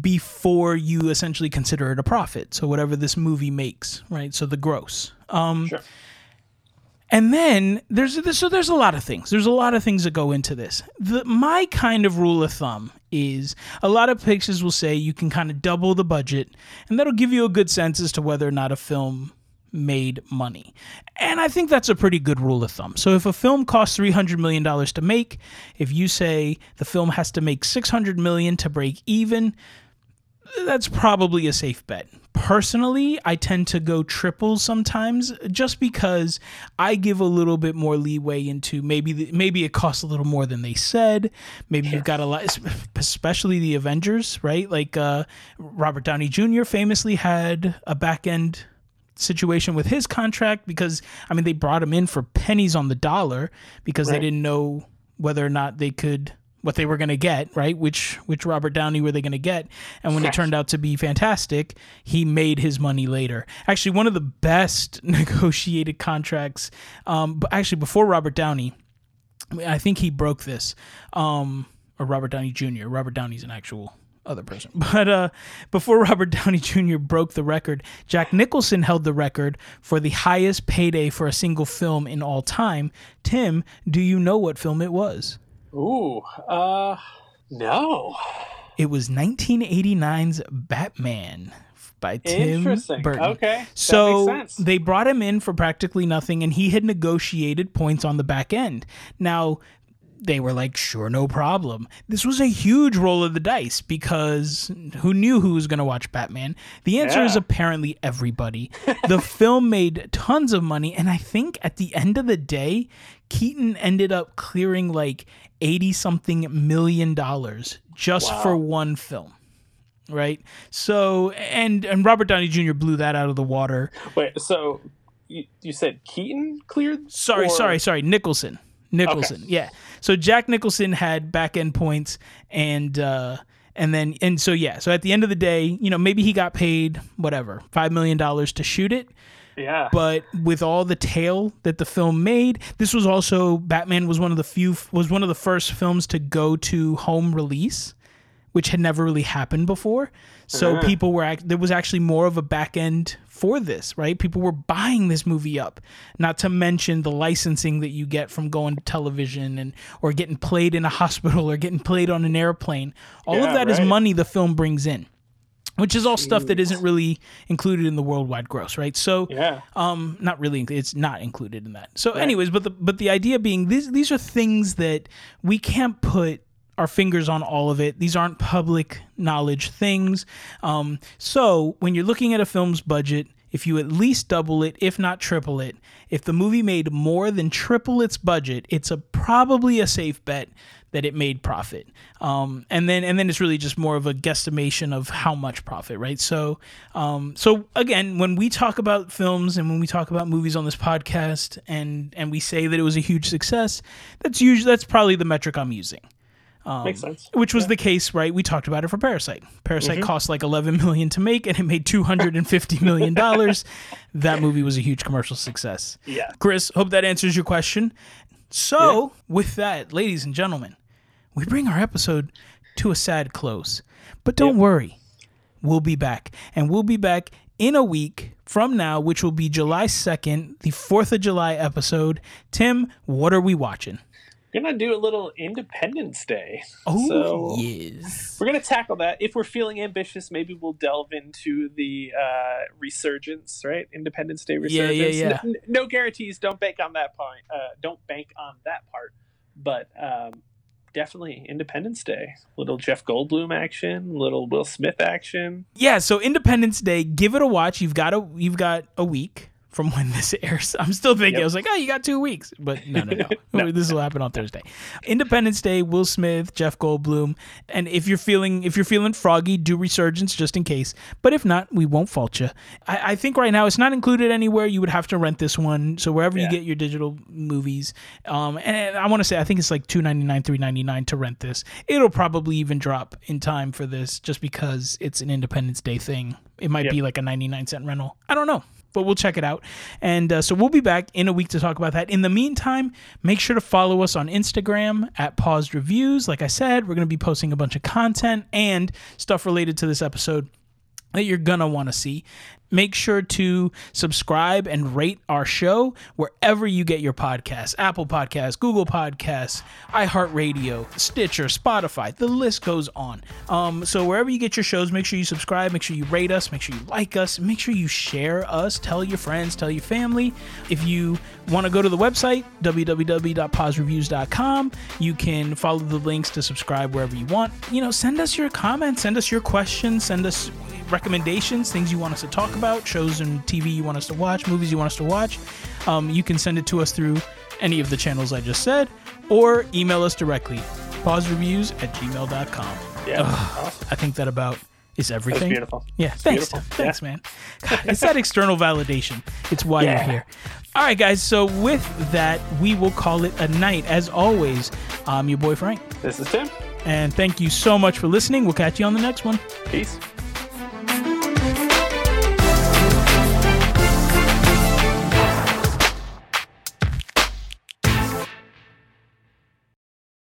Speaker 1: before you essentially consider it a profit. So whatever this movie makes, right? So the gross. Um, sure. And then there's so there's a lot of things. There's a lot of things that go into this. The, my kind of rule of thumb is a lot of pictures will say you can kind of double the budget, and that'll give you a good sense as to whether or not a film made money. And I think that's a pretty good rule of thumb. So if a film costs 300 million dollars to make, if you say the film has to make 600 million to break even, that's probably a safe bet. Personally, I tend to go triple sometimes just because I give a little bit more leeway into maybe the, maybe it costs a little more than they said. Maybe you've got a lot, especially the Avengers, right? Like uh, Robert Downey Jr. famously had a back end situation with his contract because I mean they brought him in for pennies on the dollar because right. they didn't know whether or not they could what they were going to get, right? Which which Robert Downey were they going to get? And when it turned out to be fantastic, he made his money later. Actually, one of the best negotiated contracts. Um, but actually, before Robert Downey, I think he broke this. Um, or Robert Downey Jr. Robert Downey's an actual other person. But uh, before Robert Downey Jr. broke the record, Jack Nicholson held the record for the highest payday for a single film in all time. Tim, do you know what film it was?
Speaker 2: Ooh, uh, no.
Speaker 1: It was 1989's Batman by Tim
Speaker 2: Interesting.
Speaker 1: Burton.
Speaker 2: Okay.
Speaker 1: So they brought him in for practically nothing, and he had negotiated points on the back end. Now, they were like, sure, no problem. This was a huge roll of the dice because who knew who was going to watch Batman? The answer is apparently everybody. the film made tons of money, and I think at the end of the day, Keaton ended up clearing like 80 something million dollars just
Speaker 2: Wow.
Speaker 1: for one film. Right. So, and and Robert Downey Jr. blew that out of the water.
Speaker 2: Wait, so you, you said Keaton cleared?
Speaker 1: Sorry,
Speaker 2: Or-
Speaker 1: sorry, sorry. Nicholson. Nicholson. Yeah. So Jack Nicholson had back end points and uh and then and so yeah, so at the end of the day, you know, maybe he got paid whatever, 5 million dollars to shoot it,
Speaker 2: Yeah.
Speaker 1: but with all the tail that the film made, this was also Batman was one of the few was one of the first films to go to home release, which had never really happened before. So
Speaker 2: Uh-huh.
Speaker 1: people were there was actually more of a back end for this, right? People were buying this movie up. Not to mention the licensing that you get from going to television and or getting played in a hospital or getting played on an airplane. All of
Speaker 2: Yeah,
Speaker 1: that is
Speaker 2: right.
Speaker 1: money the film brings in. Which is all stuff that isn't really included in the worldwide gross, right? So
Speaker 2: yeah.
Speaker 1: um not really it's not included in that. So anyways but the but the idea being these these are things that we can't put our fingers on all of it. These aren't public knowledge things. Um so when you're looking at a film's budget if you at least double it if not triple it. If the movie made more than triple its budget it's a probably a safe bet that it made profit. Um, and then and then it's really just more of a guesstimation of how much profit right? So um, so again when we talk about films and when we talk about movies on this podcast and and we say that it was a huge success that's usually that's probably the metric i'm using Um,
Speaker 2: Makes sense.
Speaker 1: which was the case right we talked about it for parasite parasite mm-hmm. cost like 11 million to make and it made 250 million dollars that movie was a huge commercial success
Speaker 2: Yeah.
Speaker 1: Chris, hope that answers your question. So, with that, ladies and gentlemen, we bring our episode to a sad close. But don't worry, we'll be back. And we'll be back in a week from now, which will be July 2nd, the 4th of July episode. Tim, what are we watching?
Speaker 2: Gonna do a little Independence Day.
Speaker 1: Oh,
Speaker 2: so
Speaker 1: yes.
Speaker 2: we're gonna tackle that. If we're feeling ambitious, maybe we'll delve into the uh, resurgence, right? Independence Day
Speaker 1: Yeah,
Speaker 2: resurgence.
Speaker 1: yeah, yeah.
Speaker 2: No, no guarantees. Don't bank on that point. Uh, don't bank on that part. But um, definitely Independence Day. Little Jeff Goldblum action. Little Will Smith action.
Speaker 1: Yeah, so Independence Day, give it a watch. You've got a you've got a week from when this airs. I'm still thinking.
Speaker 2: Yep.
Speaker 1: I was like, oh, you got two weeks, but no, no, no.
Speaker 2: No.
Speaker 1: This will happen on Thursday. Independence Day, Will Smith, Jeff Goldblum, and if you're feeling if you're feeling froggy, do Resurgence just in case. But if not, we won't fault you. I, I think right now it's not included anywhere. You would have to rent this one. So wherever you get your digital movies, um, and I want to say I think it's like two ninety nine, three ninety nine to rent this. It'll probably even drop in time for this, just because it's an Independence Day thing. It might
Speaker 2: Yep.
Speaker 1: be like a ninety nine cent rental. I don't know but we'll check it out. And uh, so we'll be back in a week to talk about that. In the meantime, make sure to follow us on Instagram at Paused Reviews. Like I said, we're going to be posting a bunch of content and stuff related to this episode that you're going to want to see. Make sure to subscribe and rate our show wherever you get your podcasts Apple Podcasts, Google Podcasts, iHeartRadio, Stitcher, Spotify. The list goes on. Um, so, wherever you get your shows, make sure you subscribe, make sure you rate us, make sure you like us, make sure you share us, tell your friends, tell your family. If you want to go to the website, www.pausereviews.com, you can follow the links to subscribe wherever you want. You know, send us your comments, send us your questions, send us recommendations, things you want us to talk about, shows and TV you want us to watch, movies you want us to watch. Um, you can send it to us through any of the channels I just said, or email us directly. Pausereviews at gmail.com.
Speaker 2: Yeah. Awesome.
Speaker 1: I think that about is
Speaker 2: That's
Speaker 1: everything.
Speaker 2: beautiful.
Speaker 1: Yeah, thanks.
Speaker 2: beautiful.
Speaker 1: Thanks, man. God, it's that external validation. It's why
Speaker 2: Yeah.
Speaker 1: you're here. All right, guys. So with that, we will call it a night. As always, I'm your boy Franc.
Speaker 2: This is Tim.
Speaker 1: And thank you so much for listening. We'll catch you on the next one.
Speaker 2: Peace.